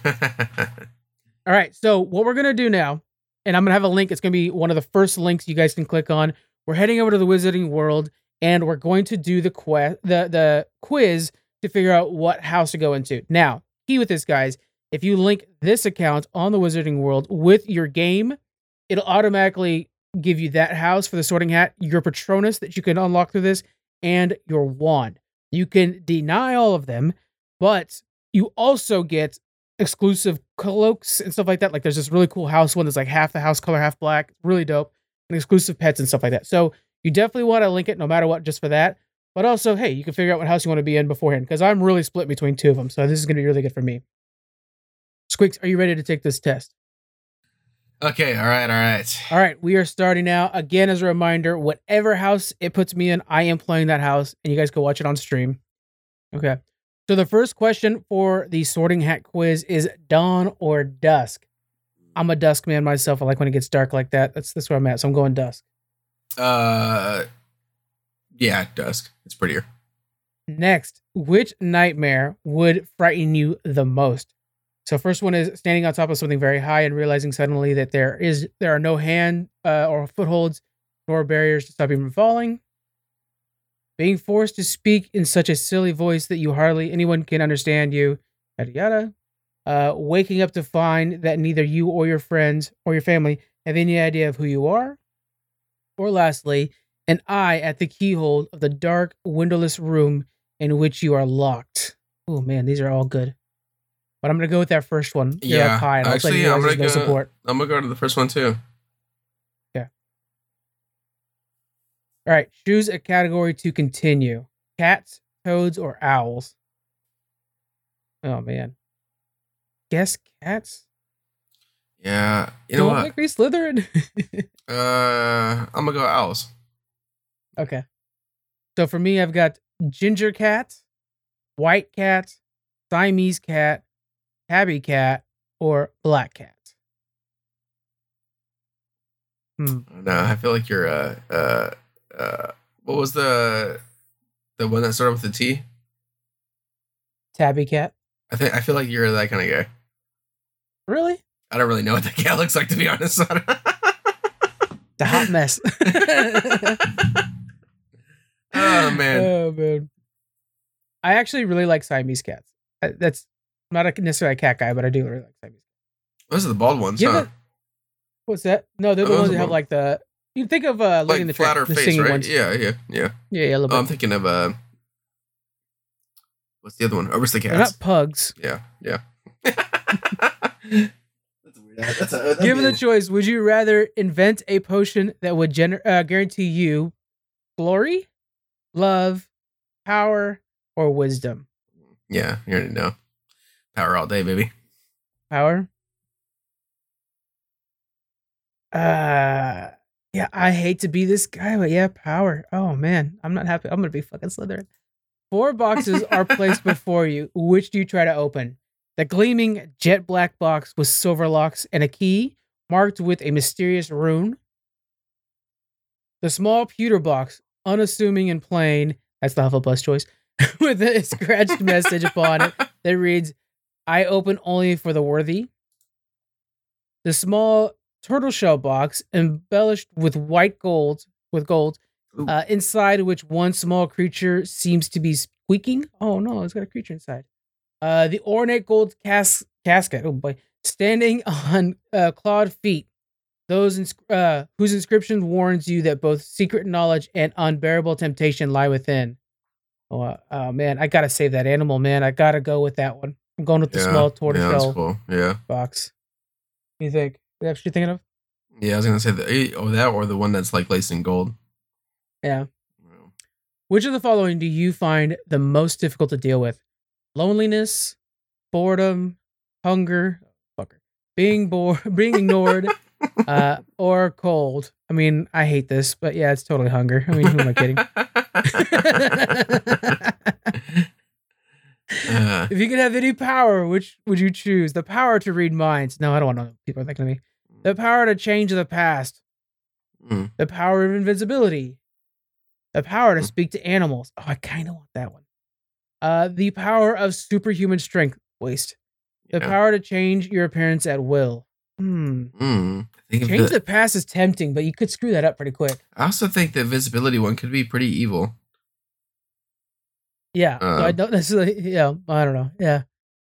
all right. So what we're gonna do now, and I'm gonna have a link. It's gonna be one of the first links you guys can click on. We're heading over to the Wizarding World, and we're going to do the quest, the the quiz to figure out what house to go into. Now, key with this, guys if you link this account on the Wizarding World with your game, it'll automatically give you that house for the sorting hat, your Patronus that you can unlock through this, and your wand. You can deny all of them, but you also get exclusive cloaks and stuff like that. Like there's this really cool house one that's like half the house color, half black. Really dope. And exclusive pets and stuff like that. So you definitely want to link it no matter what, just for that. But also, hey, you can figure out what house you want to be in beforehand because I'm really split between two of them. So this is going to be really good for me. Squeaks, are you ready to take this test? Okay, all right, all right. All right, we are starting now. Again, as a reminder, whatever house it puts me in, I am playing that house, and you guys can watch it on stream. Okay. So the first question for the sorting hat quiz is dawn or dusk. I'm a dusk man myself. I like when it gets dark like that. That's that's where I'm at. So I'm going dusk. Uh, yeah, dusk. It's prettier. Next, which nightmare would frighten you the most? So first one is standing on top of something very high and realizing suddenly that there is there are no hand uh, or footholds nor barriers to stop you from falling. Being forced to speak in such a silly voice that you hardly anyone can understand you, yada yada. Uh, waking up to find that neither you or your friends or your family have any idea of who you are. Or lastly, an eye at the keyhole of the dark, windowless room in which you are locked. Oh man, these are all good. But I'm gonna go with that first one. Yeah, high, and I'll actually, I'm gonna no go- support. I'm gonna go to the first one too. Yeah. All right, choose a category to continue: cats, toads, or owls. Oh man, guess cats. Yeah, you know what? me Slytherin. Uh, I'm gonna go owls. okay. So for me, I've got ginger cat, white cat, Siamese cat, tabby cat, or black cat. Hmm. No, I feel like you're uh uh uh. What was the the one that started with the T? Tabby cat. I think I feel like you're that kind of guy. Really? I don't really know what that cat looks like to be honest. It's a hot mess. oh man. Oh man. I actually really like Siamese cats. That's I'm not a, necessarily a cat guy, but I do really like Siamese. Those are the bald ones, Give huh? it- What's that? No, they're the Oh, those ones that have like the. You think of uh, like in the flatter the face, singing right? ones. Yeah, yeah, yeah. Yeah, yeah, Oh, I'm thinking of uh, what's the other one? Aristocats. They're not pugs. Yeah, yeah. That's a weird. That's a, that'd Given be the choice, would you rather invent a potion that would gener- uh, guarantee you glory, love, power, or wisdom? yeah, you already know. Power all day, baby. Power. Uh yeah, I hate to be this guy, but yeah, power. Oh man, I'm not happy. I'm gonna be fucking Slytherin. Four boxes are placed before you. Which do you try to open? The gleaming jet black box with silver locks and a key marked with a mysterious rune. The small pewter box, unassuming and plain, that's the Hufflepuff choice, with a scratched message upon it that reads, I open only for the worthy. The small turtle shell box embellished with white gold, with gold, uh, inside which one small creature seems to be squeaking. Oh no, it's got a creature inside. Uh, the ornate gold cas- casket. Oh boy, standing on uh, clawed feet. Those ins- uh, whose inscription warns you that both secret knowledge and unbearable temptation lie within. Oh, oh man, I gotta save that animal, man. I gotta go with that one. I'm going with the yeah, small yeah, tortoiseshell that's cool. Yeah, box. What do you think? Is that what you're thinking of? yeah. I was gonna say the or that or the one that's like laced in gold. Yeah. Which of the following do you find the most difficult to deal with? Loneliness, boredom, hunger, fucker, being bored, being ignored, uh, or cold. I mean, I hate this, but yeah, it's totally hunger. I mean, who am I kidding? Uh, if you could have any power, which would you choose? The power to read minds. No, I don't want to know people are thinking of me. The power to change the past. mm, The power of invisibility. The power to Hmm. speak to animals. Oh, I kind of want that one. Uh, the power of superhuman strength. Waste. The yeah. power to change your appearance at will. Hmm. Mm, I think Change the- the past is tempting, but you could screw that up pretty quick. I also think the visibility one could be pretty evil. Yeah. so I don't necessarily. Yeah. I don't know. Yeah.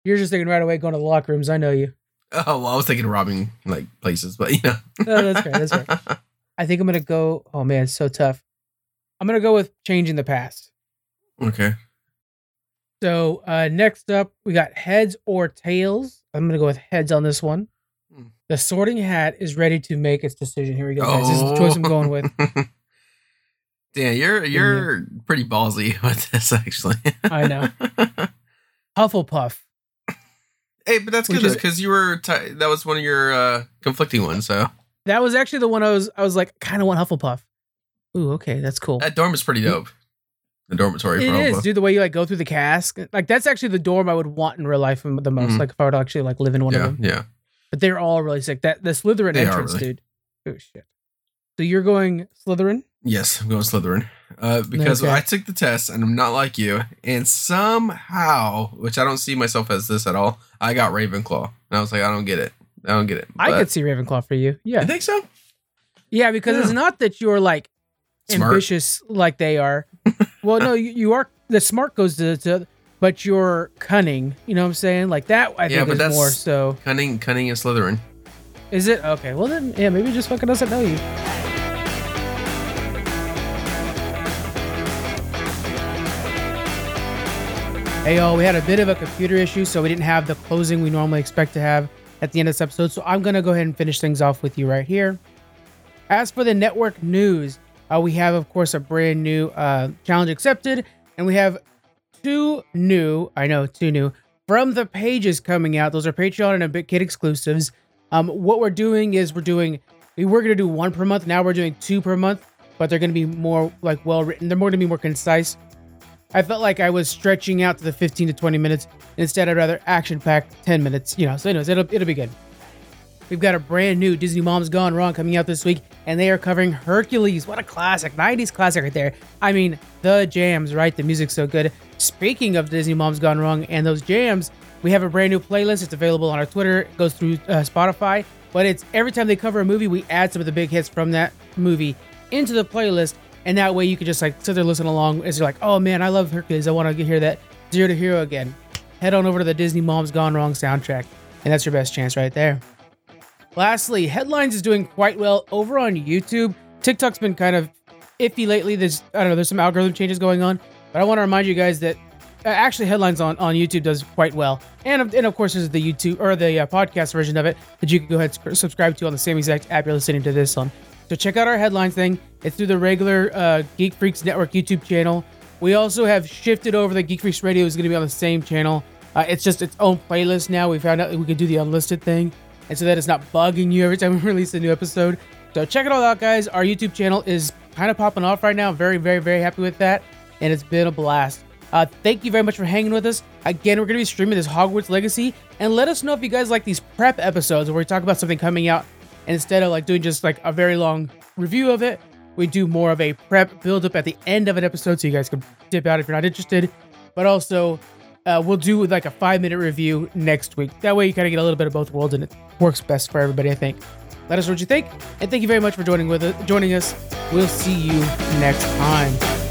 You're just thinking right away going to the locker rooms. I know you. Oh well, I was thinking robbing like places, but you know. No, that's fair, that's fair. I think I'm gonna go. Oh man, it's so tough. I'm gonna go with changing the past. okay. So uh next up, we got heads or tails. I'm gonna go with heads on this one. Hmm. The Sorting Hat is ready to make its decision. Here we go, guys. This is the choice I'm going with. Dan, you're you're pretty ballsy with this, actually. I know. Hufflepuff. hey, but that's good because you were t- that was one of your uh, conflicting ones. So That was actually the one I was I was like kind of want Hufflepuff. Ooh, okay, that's cool. that dorm is pretty dope. The dormitory It Hufflepuff. dude. The way you like go through the cask, like that's actually the dorm I would want in real life the most. Mhm. Like if I were to actually like live in one Yeah, of them. yeah. But they're all really sick. That the Slytherin They entrance, really. dude. Oh shit. So you're going Slytherin? Yes, I'm going Slytherin. Uh, because Okay. I took the test and I'm not like you, and somehow, which I don't see myself as this at all, I got Ravenclaw. And I was like, I don't get it. I don't get it. I could see Ravenclaw for you. Yeah. You think so? Yeah, because it's not that you're like Smart. ambitious like they are. well, no, you, you are the smart goes to, to but you're cunning. You know what I'm saying? Like that I Yeah, think but that's- more so. Cunning, cunning is Slytherin. Is it? Okay. Well then yeah, maybe just fucking doesn't know you. Hey y'all, we had a bit of a computer issue, so we didn't have the closing we normally expect to have at the end of this episode. So I'm gonna go ahead and finish things off with you right here. As for the network news, uh, we have of course a brand new uh, challenge accepted, and we have two new, I know, two new from the pages coming out. Those are Patreon and a Bit Kid exclusives. Um, what we're doing is we're doing we were gonna do one per month. Now we're doing two per month, but they're gonna be more like well written. They're more gonna be more concise. I felt like I was stretching out to the 15 to 20 minutes. Instead, I'd rather action packed 10 minutes. You know, so anyways, it'll it'll be good. We've got a brand new Disney Mom's Gone Wrong coming out this week, and they are covering Hercules. What a classic, 90s classic right there. I mean, the jams, right? The music's so good. Speaking of Disney Mom's Gone Wrong and those jams, we have a brand new playlist. It's available on our Twitter. It goes through uh, Spotify, but it's every time they cover a movie, we add some of the big hits from that movie into the playlist, and that way you can just like sit there listen along as you're like, oh man, I love Hercules. I want to hear that Zero to Hero again. Head on over to the Disney Mom's Gone Wrong soundtrack, and that's your best chance right there. Lastly, Headlines is doing quite well over on YouTube. TikTok's been kind of iffy lately. There's I don't know, there's some algorithm changes going on, but I want to remind you guys that uh, actually Headlines on, on YouTube does quite well. And and of course there's the YouTube or the uh, podcast version of it that you can go ahead and subscribe to on the same exact app you're listening to this on. So check out our Headlines thing. It's through the regular uh, Geek Freaks Network YouTube channel. We also have shifted over. The Geek Freaks Radio is going to be on the same channel. Uh, it's just its own playlist now. We found out that we could do the unlisted thing, and so that it's not bugging you every time we release a new episode. So check it all out, guys. Our YouTube channel is kind of popping off right now. Very, very, very happy with that, and it's been a blast. Uh, thank you very much for hanging with us. Again, we're going to be streaming this Hogwarts Legacy, and let us know if you guys like these prep episodes where we talk about something coming out, instead of like doing just like a very long review of it, we do more of a prep build up at the end of an episode so you guys can dip out if you're not interested. But also, uh, we'll do like a five minute review next week. That way, you kind of get a little bit of both worlds, and it works best for everybody. I think. Let us know what you think, and thank you very much for joining with us, joining us. We'll see you next time.